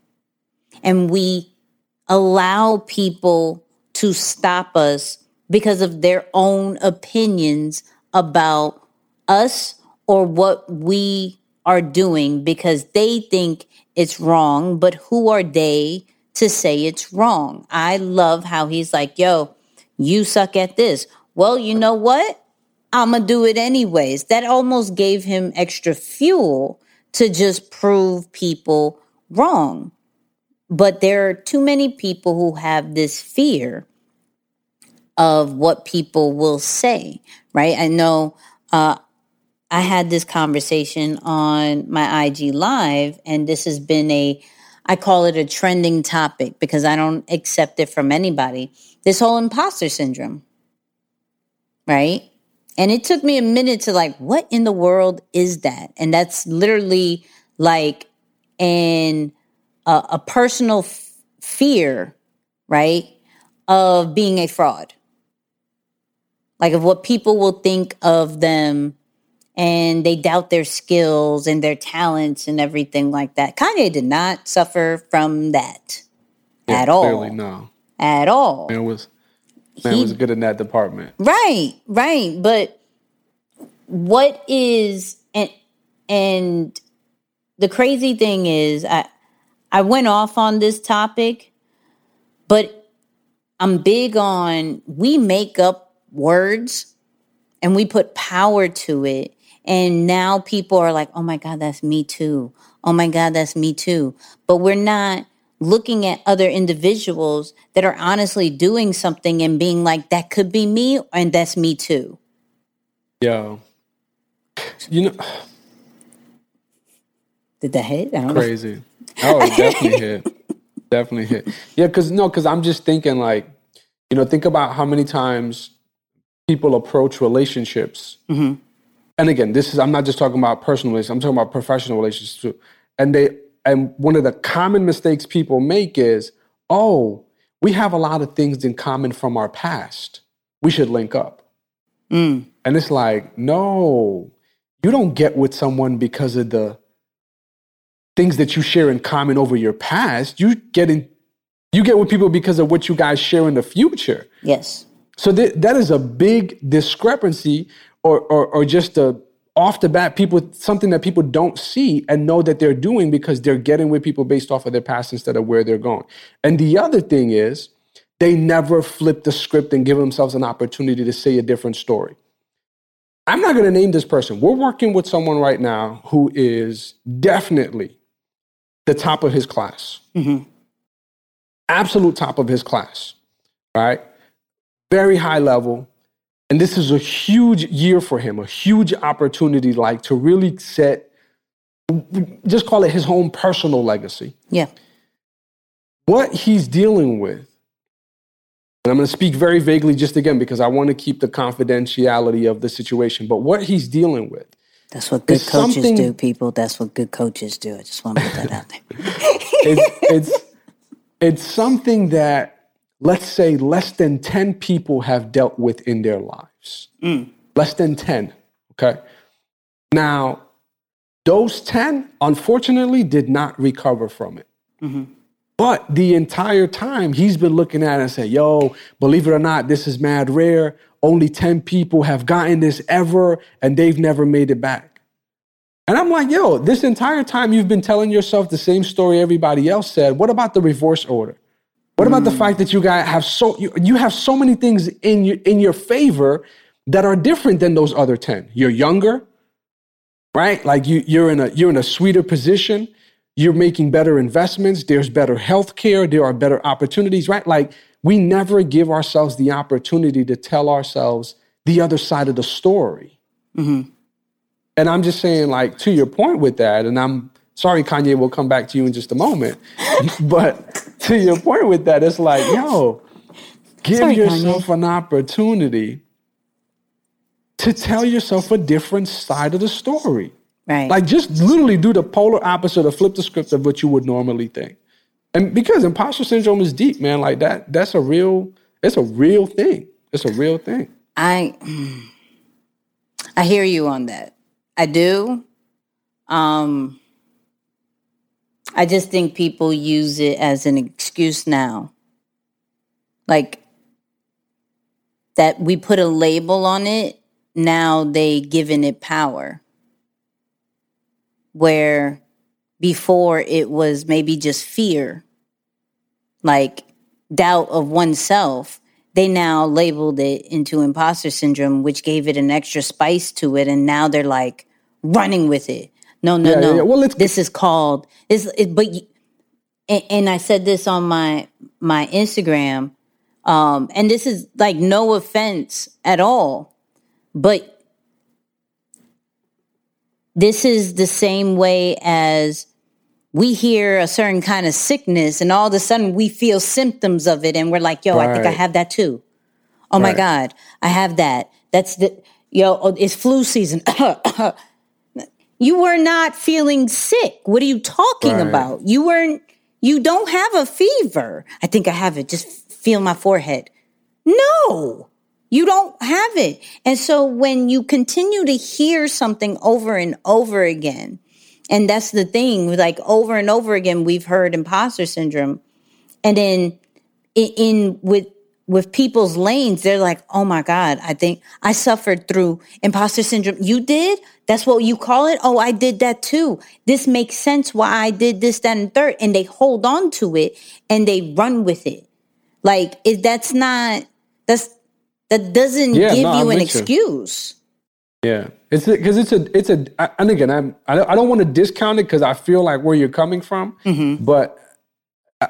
And we allow people to stop us because of their own opinions about us or what we are doing because they think it's wrong. But who are they to say it's wrong? I love how he's like, yo, you suck at this. Well, you know what? I'm going to do it anyways. That almost gave him extra fuel to just prove people wrong. But there are too many people who have this fear of what people will say, right? I know uh, I had this conversation on my IG Live, and this has been a, I call it a trending topic because I don't accept it from anybody. This whole imposter syndrome, right? And it took me a minute to like, what in the world is that? And that's literally like an a, a personal f- fear, right, of being a fraud, like of what people will think of them, and they doubt their skills and their talents and everything like that. Kanye did not suffer from that yeah, at all. Clearly, no, at all. Man was man he, was good in that department. Right, right. But what is and and the crazy thing is, I I went off on this topic, but I'm big on we make up words and we put power to it. And now people are like, oh my God, that's me too. Oh my God, that's me too. But we're not looking at other individuals that are honestly doing something and being like, that could be me and that's me too. Yeah. You know, did that hit? Crazy. Know. Oh, definitely hit. Definitely hit. Yeah, because no, because I'm just thinking like, you know, think about how many times people approach relationships. Mm-hmm. And again, this is I'm not just talking about personal relationships. I'm talking about professional relationships too. And they and one of the common mistakes people make is, oh, we have a lot of things in common from our past. We should link up. Mm. And it's like, no, you don't get with someone because of the things that you share in common over your past. You get in, you get with people because of what you guys share in the future. Yes. So th- that is a big discrepancy, or, or or just a off the bat, people something that people don't see and know that they're doing because they're getting with people based off of their past instead of where they're going. And the other thing is, they never flip the script and give themselves an opportunity to say a different story. I'm not going to name this person. We're working with someone right now who is definitely the top of his class, Mm-hmm. absolute top of his class, right? Very high level. And this is a huge year for him, a huge opportunity, like to really set, just call it his own personal legacy. Yeah. What he's dealing with, and I'm going to speak very vaguely just again because I want to keep the confidentiality of the situation, but what he's dealing with That's what good coaches do, people. That's what good coaches do. I just want to put that out there. it's, it's it's something that let's say less than 10 people have dealt with in their lives mm. less than 10 okay now those 10 unfortunately did not recover from it mm-hmm. But the entire time he's been looking at it and say yo believe it or not this is mad rare only 10 people have gotten this ever and they've never made it back and I'm like, yo, this entire time you've been telling yourself the same story everybody else said. What about the reverse order? What about the hmm. fact that you guys have so you, you have so many things in your in your favor that are different than those other 10? You're younger, right? Like you you're in a you're in a sweeter position. You're making better investments. There's better health care. There are better opportunities, right? Like we never give ourselves the opportunity to tell ourselves the other side of the story. Mm-hmm. And I'm just saying, like, to your point with that, and I'm sorry, Kanye, we'll come back to you in just a moment. but to your point with that, it's like, yo, give Sorry, yourself an opportunity to tell yourself a different side of the story. Right. Like, just literally do the polar opposite or flip the script of what you would normally think. And because imposter syndrome is deep, man, like that, that's a real, it's a real thing. It's a real thing. I I hear you on that. I do. Um I just think people use it as an excuse now. Like that we put a label on it, now they giving it power. Where before it was maybe just fear, like doubt of oneself they now labeled it into imposter syndrome, which gave it an extra spice to it, and now they're like running with it. No, no, Yeah, no. yeah, yeah. Well, it's- this is called this. It, but and, and I said this on my my Instagram, um, and this is like no offense at all, but this is the same way as we hear a certain kind of sickness and all of a sudden we feel symptoms of it and we're like, yo, I think I have that too. Oh my God, I have that. That's the, yo, it's flu season. you were not feeling sick. What are you talking Right. about? You weren't, you don't have a fever. I think I have it. Just feel my forehead. No, you don't have it. And so when you continue to hear something over and over again, and that's the thing, like over and over again, we've heard imposter syndrome. And then in, in with with people's lanes, they're like, oh my God, I think I suffered through imposter syndrome. You did? That's what you call it? Oh, I did that too. This makes sense why I did this, that, and third. And they hold on to it and they run with it. Like, if that's not that's that doesn't Yeah, give no, you I'm an with you. excuse. Yeah, it's because it's a it's a and again I'm I don't, I don't want to discount it because I feel like where you're coming from, mm-hmm. but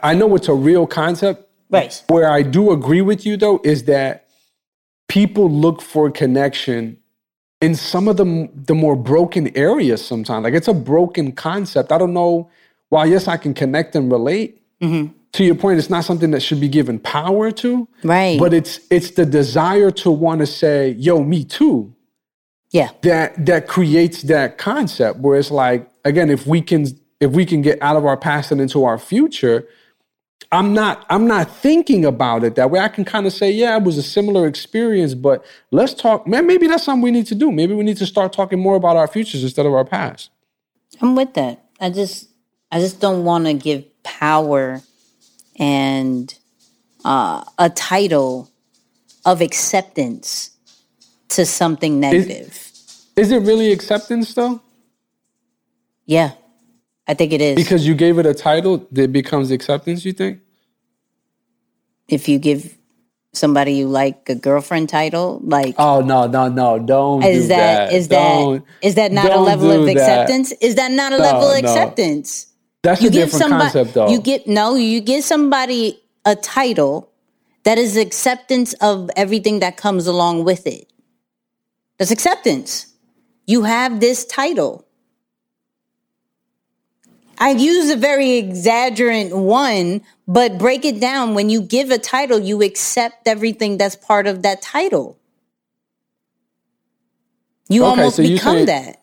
I- know it's a real concept. Right. Where I do agree with you though is that people look for connection in some of the the more broken areas. Sometimes, like it's a broken concept. I don't know. While yes, I can connect and relate. Mm-hmm. To your point, it's not something that should be given power to. Right. But it's it's the desire to want to say, "Yo, me too." Yeah. that that creates that concept where it's like again if we can if we can get out of our past and into our future, I'm not I'm not thinking about it that way. I can kind of say, yeah, it was a similar experience, but let's talk. Man, maybe that's something we need to do. Maybe we need to start talking more about our futures instead of our past. I'm with that. I just I just don't want to give power and uh, a title of acceptance to something negative. Is, is it really acceptance though? Yeah, I think it is. Because you gave it a title, it becomes acceptance, you think? If you give somebody you like a girlfriend title, like Oh no, no, no. Don't is do that, that. is Don't- that is that not a level of that. acceptance? Is that not a No, level of no. acceptance? That's a different concept though. You get no, you give somebody a title that is acceptance of everything that comes along with it. That's acceptance. You have this title. I use a very exaggerant one, but break it down. When you give a title, you accept everything that's part of that title. You Okay, almost so you become that.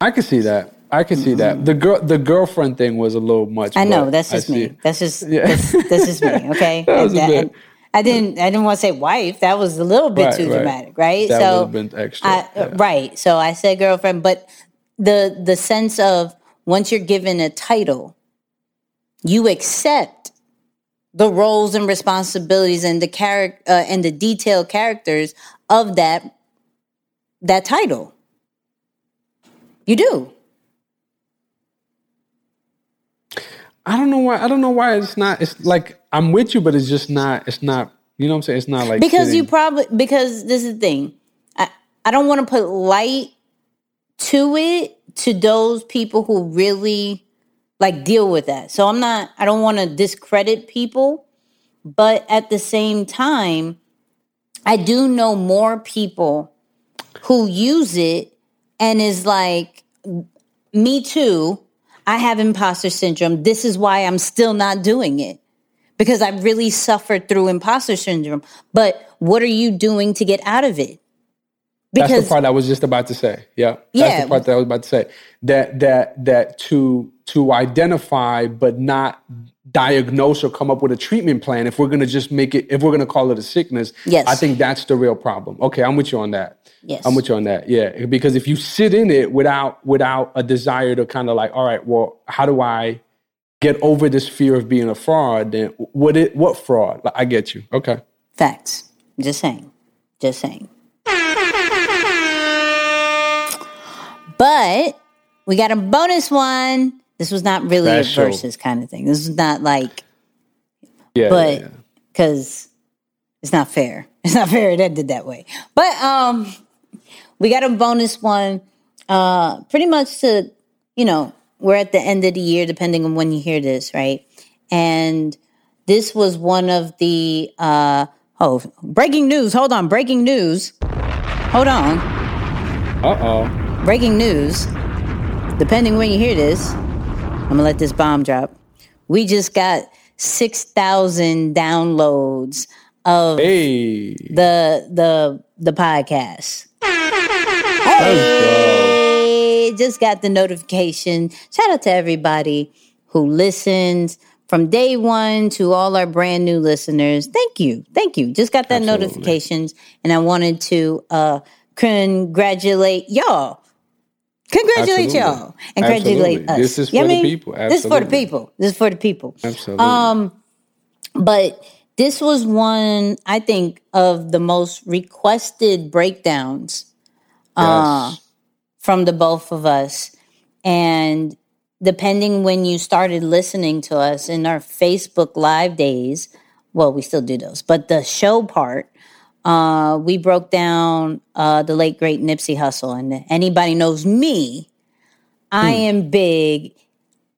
I can see that. I can see that. The girl the girlfriend thing was a little much. I know that's just me. That's just Yeah. that's, that's just me. Okay, That was a bit- and I didn't. I didn't want to say wife. That was a little bit Right, too right. dramatic, right? That so been extra, I, yeah. right. So I said girlfriend, but the the sense of once you're given a title, you accept the roles and responsibilities and the character uh, and the detailed characters of that that title. You do. I don't know why. I don't know why it's not. It's like I'm with you, but it's just not. It's not. You know what I'm saying? It's not like because you probably because this is the thing i i don't want to put light to it to those people who really like deal with that so i'm not i don't want to discredit people but at the same time i do know more people who use it and is like me too i have imposter syndrome this is why i'm still not doing it because I've really suffered through imposter syndrome. But what are you doing to get out of it? That's the part I was just about to say. Yeah. yeah. That's the part that I was about to say. That that that to to identify but not diagnose or come up with a treatment plan if we're gonna just make it if we're gonna call it a sickness. Yes. I think that's the real problem. Okay, I'm with you on that. Yes. I'm with you on that. Yeah. Because if you sit in it without without a desire to kind of like, all right, well, how do I get over this fear of being a fraud, then what it what fraud? Like, I get you. Okay. facts. Just saying. Just saying. But we got a bonus one. This was not really Special. a versus kind of thing. This is not like, Yeah. but yeah, yeah. because it's not fair. It's not fair it ended that way. But um, we got a bonus one. Uh, pretty much to you know we're at the end of the year, depending on when you hear this, right? And this was one of the uh oh breaking news. Hold on, breaking news. Hold on, Uh oh. breaking news. Depending when you hear this, I'm gonna let this bomb drop. We just got six thousand downloads of Hey. the the the podcast. Hey, just got the notification. Shout out to everybody who listens from day one to all our brand new listeners. Thank you. Thank you. Just got that Absolutely. notifications and I wanted to uh congratulate y'all. Congratulate Absolutely. y'all and congratulate us. This is You know for what the mean? people. This is for the people. This is for the people. Absolutely. Um, but this was one I think of the most requested breakdowns uh, Yes. from the both of us, and depending when you started listening to us in our Facebook Live days, well, we still do those, but the show part. Uh, we broke down uh, the late great Nipsey Hussle, and anybody knows me, I am big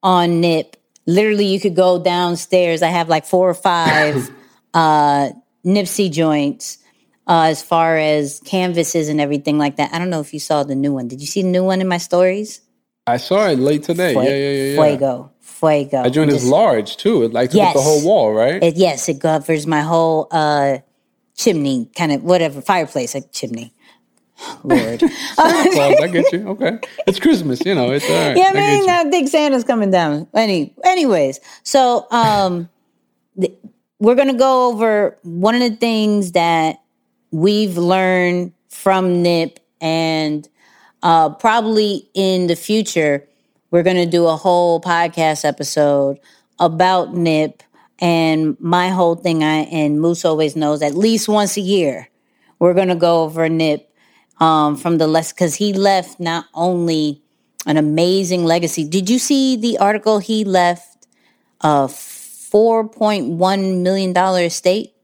on Nip. Literally, you could go downstairs. I have like four or five uh, Nipsey joints uh, as far as canvases and everything like that. I don't know if you saw the new one. Did you see the new one in my stories? I saw it late today. Fue- yeah, yeah, yeah, yeah. Fuego, fuego. That joint is large too. It like up the whole wall, right? It, yes, it covers my whole uh, chimney, kind of whatever fireplace, like chimney. Lord. I get you. Okay. It's Christmas, you know. It's all right. Yeah, I I mean, you. I think Santa's coming down. Any, anyways, so um, we're going to go over one of the things that we've learned from NIP, and uh, probably in the future, we're going to do a whole podcast episode about NIP. And my whole thing, I and Moose always knows at least once a year, we're going to go over NIP um, from the less because he left not only an amazing legacy. Did you see the article he left? Of $4.1 million estate.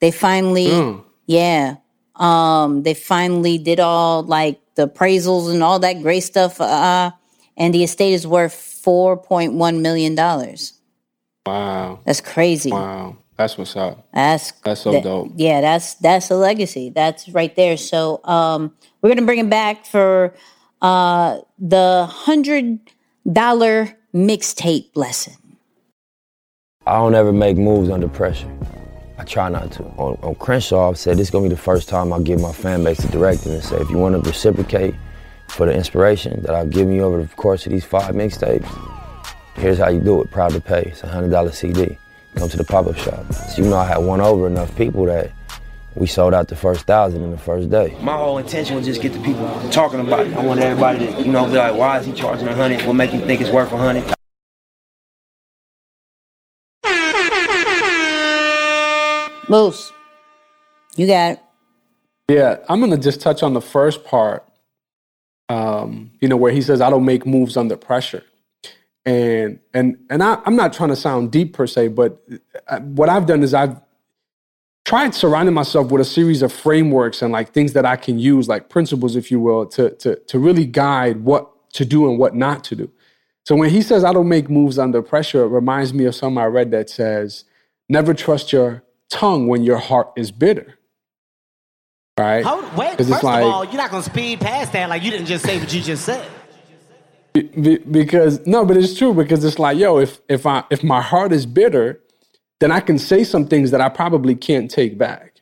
They finally, mm. yeah, um, they finally did all like the appraisals and all that great stuff. Uh, and the estate is worth $4.1 million. Wow. That's crazy. Wow. That's what's up. That's that's so that, dope. Yeah, that's that's a legacy. That's right there. So um, we're gonna bring it back for uh, the hundred dollar mixtape lesson. I don't ever make moves under pressure. I try not to. On, on Crenshaw, I've said this is gonna be the first time I give my fan base a directive and say, if you want to reciprocate for the inspiration that I've given you over the course of these five mixtapes, here's how you do it. Proud to pay. It's a hundred dollar CD. Come to the pop-up shop. So you know I had won over enough people that we sold out the first thousand in the first day. My whole intention was just get the people talking about it. I want everybody to, you know, be like, why is he charging a hundred? What make you think it's worth a hundred? Moose, you got it. Yeah, I'm gonna just touch on the first part. Um, you know, where he says, "I don't make moves under pressure," and and and I, I'm not trying to sound deep per se, but uh, what I've done is I've tried surrounding myself with a series of frameworks and like things that I can use, like principles, if you will, to to to really guide what to do and what not to do. So when he says, "I don't make moves under pressure," it reminds me of something I read that says, "Never trust your tongue when your heart is bitter." Right? Hold, wait, first it's like- of all, you're not gonna speed past that like you didn't just say what you just said. Because no, but it's true because it's like, yo, if if I if my heart is bitter, then I can say some things that I probably can't take back.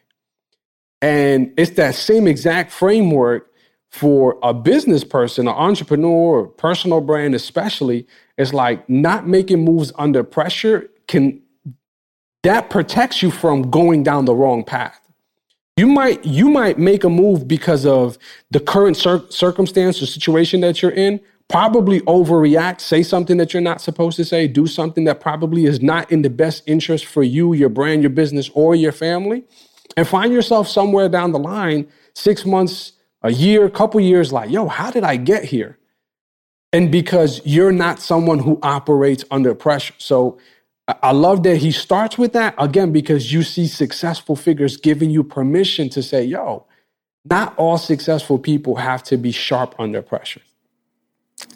And it's that same exact framework for a business person, an entrepreneur, or personal brand, especially. It's like not making moves under pressure can that protects you from going down the wrong path. You might you might make a move because of the current cir- circumstance or situation that you're in. Probably overreact, say something that you're not supposed to say, do something that probably is not in the best interest for you, your brand, your business, or your family, and find yourself somewhere down the line, six months, a year, couple years, like, yo, how did I get here? And because you're not someone who operates under pressure. So I love that he starts with that again because you see successful figures giving you permission to say, yo, not all successful people have to be sharp under pressure.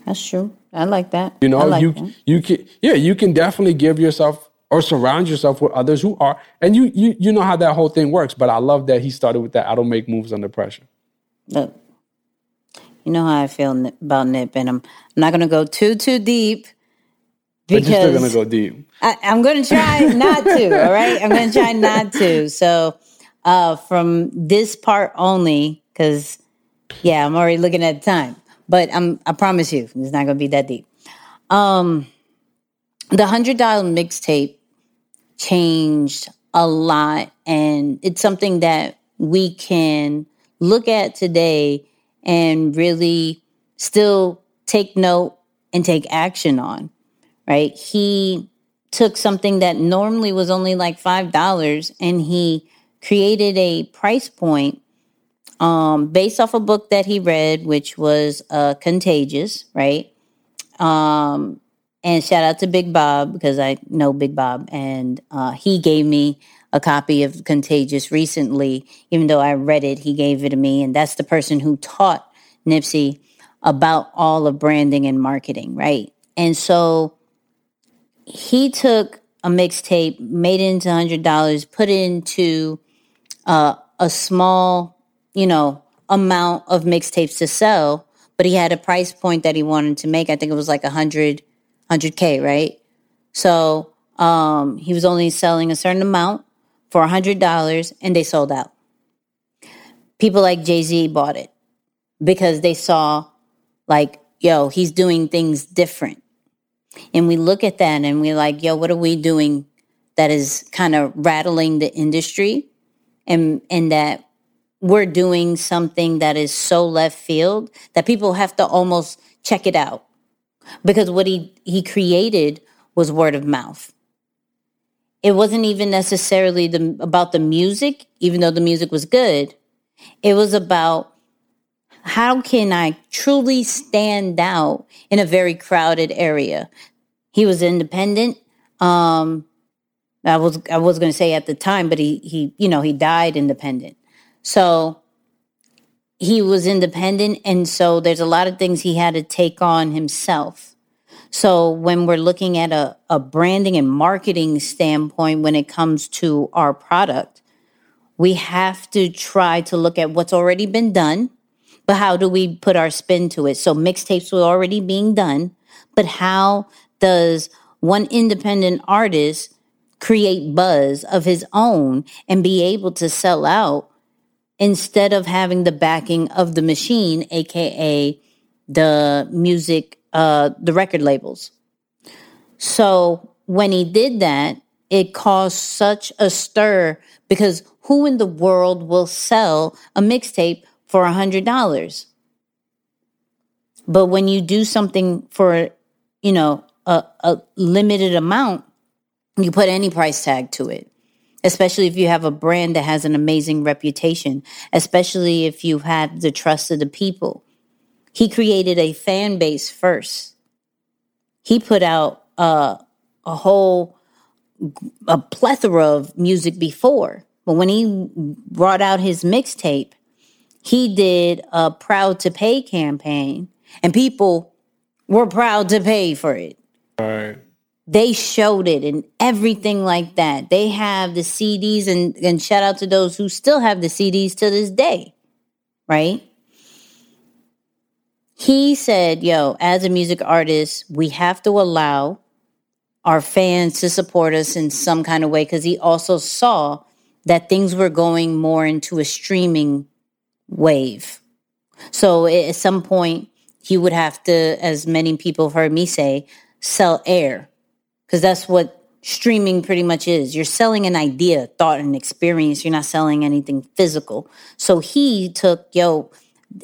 That's true. I like that. You know, like you that. you can yeah, you can definitely give yourself or surround yourself with others who are and you you you know how that whole thing works. But I love that he started with that. I don't make moves under pressure. Look, you know how I feel about Nip, and I'm, I'm not going to go too too deep But you're still gonna go deep. I, I'm going to try not to. All right, I'm going to try not to. So, uh, from this part only, because yeah, I'm already looking at the time. But I'm I promise you, it's not going to be that deep. Um, the hundred dollar mixtape changed a lot, and it's something that we can look at today and really still take note and take action on. Right? He took something that normally was only like five dollars and he created a price point um, based off a book that he read, which was uh, Contagious, right? Um, and shout out to Big Bob because I know Big Bob, and uh, he gave me a copy of Contagious recently. Even though I read it, he gave it to me, and that's the person who taught Nipsey about all of branding and marketing, right? And so he took a mixtape, made it into hundred dollars, put it into uh, a small, you know, amount of mixtapes to sell, but he had a price point that he wanted to make. I think it was like a hundred, hundred k, right? So um, he was only selling a certain amount for a hundred dollars, and they sold out. people like Jay Z bought it because they saw, like, yo, he's doing things different. And we look at that and we're like, yo, what are we doing that is kind of rattling the industry? And, and that we're doing something that is so left field that people have to almost check it out. Because what he he created was word of mouth. It wasn't even necessarily the, about the music even though the music was good. It was about how can i truly stand out in a very crowded area he was independent um i was i was going to say at the time but he he you know he died independent so he was independent. And so there's a lot of things he had to take on himself. So when we're looking at a, a branding and marketing standpoint when it comes to our product, we have to try to look at what's already been done, but how do we put our spin to it? So mixtapes were already being done, but how does one independent artist create buzz of his own and be able to sell out instead of having the backing of the machine, aka the music, uh, the record labels. So when he did that, it caused such a stir because who in the world will sell a mixtape for a hundred dollars? But when you do something for, you know, a, a limited amount, you put any price tag to it especially if you have a brand that has an amazing reputation, especially if you have the trust of the people. He created a fan base first. He put out uh, a whole a plethora of music before, but when he brought out his mixtape, he did a proud to pay campaign, and people were proud to pay for it. Right they showed it and everything like that. They have the CDs and, and shout out to those who still have the CDs to this day, right? He said, yo, as a music artist, we have to allow our fans to support us in some kind of way because he also saw that things were going more into a streaming wave. So at some point, he would have to, as many people have heard me say, sell air because that's what streaming pretty much is. You're selling an idea, thought, and experience. You're not selling anything physical. So he took, yo,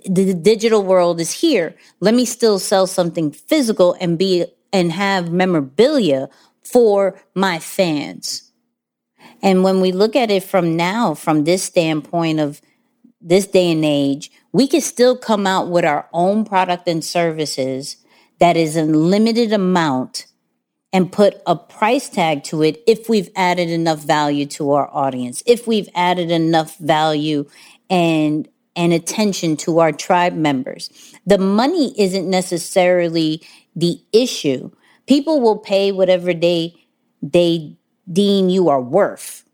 the digital world is here. Let me still sell something physical and be and have memorabilia for my fans. And when we look at it from now, from this standpoint of this day and age, we can still come out with our own product and services that is a limited amount and put a price tag to it if we've added enough value to our audience, if we've added enough value and and attention to our tribe members. The money isn't necessarily the issue. People will pay whatever they they deem you are worth.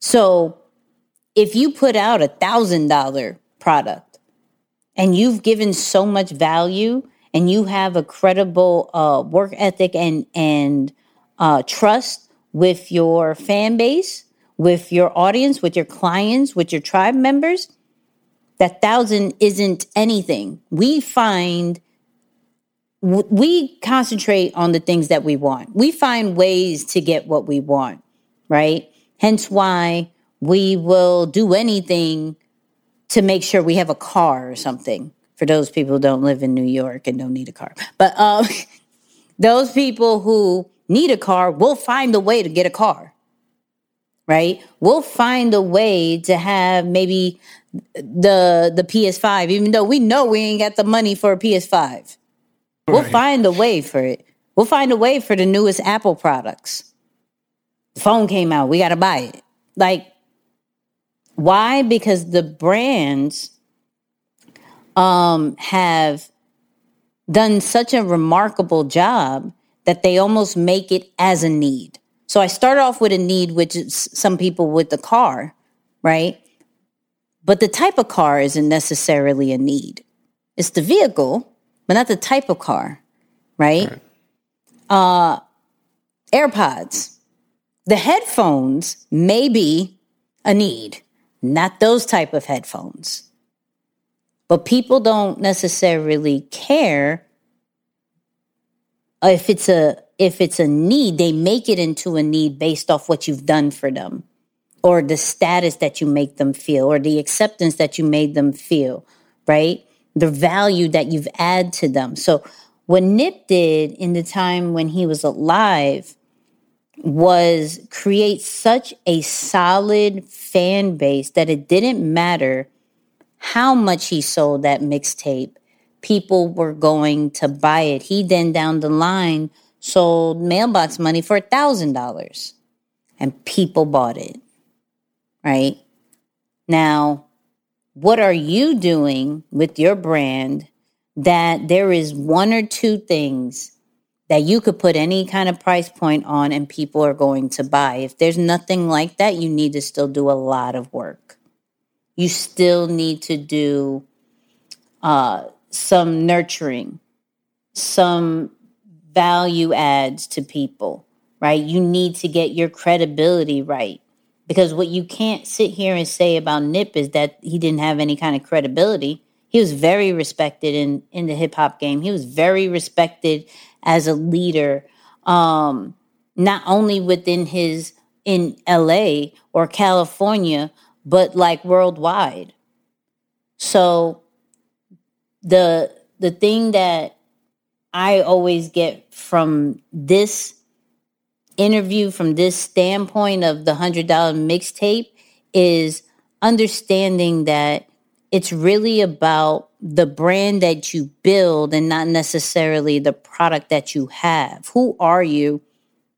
So if you put out a thousand dollar product and you've given so much value and you have a credible uh, work ethic and and uh, trust with your fan base, with your audience, with your clients, with your tribe members, that thousand isn't anything. We find we concentrate on the things that we want. We find ways to get what we want, right? Hence why we will do anything to make sure we have a car or something for those people who don't live in New York and don't need a car. But um, those people who need a car will find a way to get a car, right? We'll find a way to have maybe the the PS5, even though we know we ain't got the money for a PS5. Right. We'll find a way for it. We'll find a way for the newest Apple products. The phone came out, we got to buy it. Like, why? Because the brands um, have done such a remarkable job that they almost make it as a need. So I start off with a need, which is some people with the car, right? But the type of car isn't necessarily a need. It's the vehicle, but not the type of car, right? right. Uh, AirPods, the headphones may be a need not those type of headphones. But people don't necessarily care if it's a if it's a need, they make it into a need based off what you've done for them or the status that you make them feel or the acceptance that you made them feel, right? The value that you've added to them. So what Nip did in the time when he was alive was create such a solid fan base that it didn't matter how much he sold that mixtape, people were going to buy it. He then down the line sold mailbox money for a thousand dollars and people bought it. Right? Now, what are you doing with your brand that there is one or two things that you could put any kind of price point on and people are going to buy? If there's nothing like that, you need to still do a lot of work. You still need to do uh, some nurturing, some value adds to people, right? You need to get your credibility right. Because what you can't sit here and say about Nip is that he didn't have any kind of credibility. He was very respected in, in the hip hop game. He was very respected as a leader, um, not only within his in LA or California, but like worldwide. So the the thing that I always get from this interview, from this standpoint of the $100 mixtape, is understanding that it's really about the brand that you build and not necessarily the product that you have. Who are you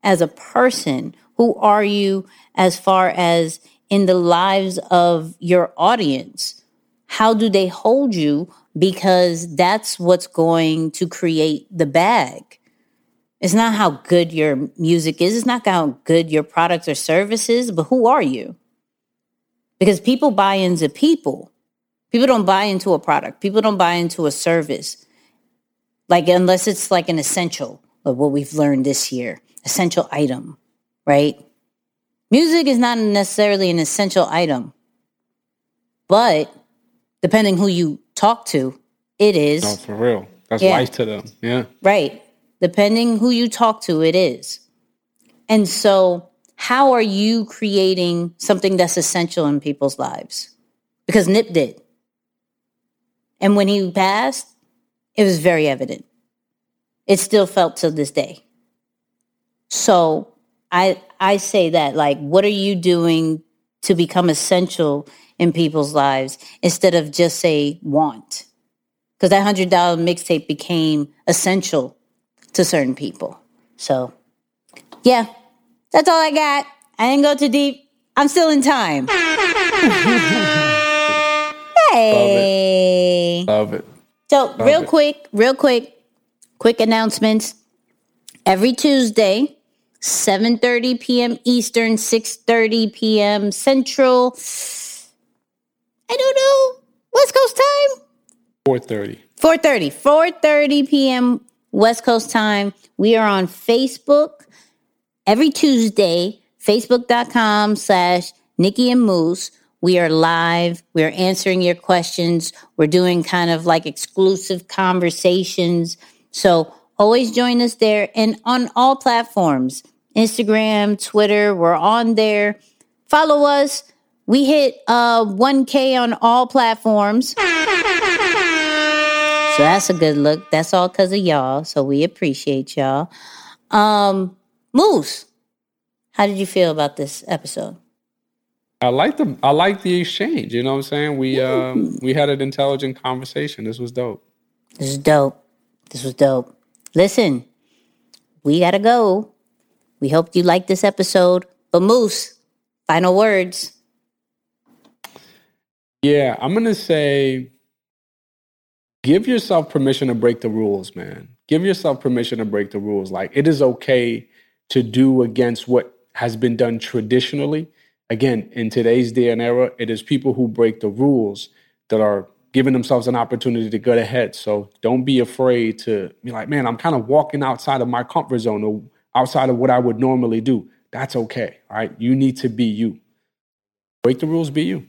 as a person? Who are you as far as in the lives of your audience? How do they hold you? because that's what's going to create the bag. It's not how good your music is, it's not how good your products or services, but who are you? Because people buy into people. People don't buy into a product, people don't buy into a service. Like, unless it's like an essential of what we've learned this year, essential item, right? Music is not necessarily an essential item, but depending who you talk to, it is. No, for real. That's yeah. life to them. Yeah. Right. Depending who you talk to, it is. And so, how are you creating something that's essential in people's lives? Because Nip did. And when he passed, it was very evident. It still felt to this day. So I I say that like what are you doing to become essential in people's lives instead of just say want. Because that $100 mixtape became essential to certain people. So, yeah, that's all I got. I didn't go too deep. I'm still in time. hey. Love it. Love it. So, Love real it. quick, real quick, quick announcements. Every Tuesday, 7:30 p.m. Eastern, 6:30 p.m. Central. I don't know. West Coast time? 4.30. 4.30. 4.30 p.m. West Coast time. We are on Facebook every Tuesday, facebook.com slash Nicky and Moose. We are live. We're answering your questions. We're doing kind of like exclusive conversations. So always join us there and on all platforms Instagram, Twitter, we're on there. Follow us we hit uh 1K on all platforms. So that's a good look. That's all because of y'all. So we appreciate y'all. Um, Moose, how did you feel about this episode? I like the I like the exchange. You know what I'm saying? We um we had an intelligent conversation. This was dope. This is dope. This was dope. Listen, we gotta go. We hope you liked this episode. But Moose, final words. Yeah, I'm going to say give yourself permission to break the rules, man. Give yourself permission to break the rules. Like it is okay to do against what has been done traditionally. Again, in today's day and era, it is people who break the rules that are giving themselves an opportunity to get ahead. So don't be afraid to be like, man, I'm kind of walking outside of my comfort zone or outside of what I would normally do. That's okay. All right. You need to be you. Break the rules, be you.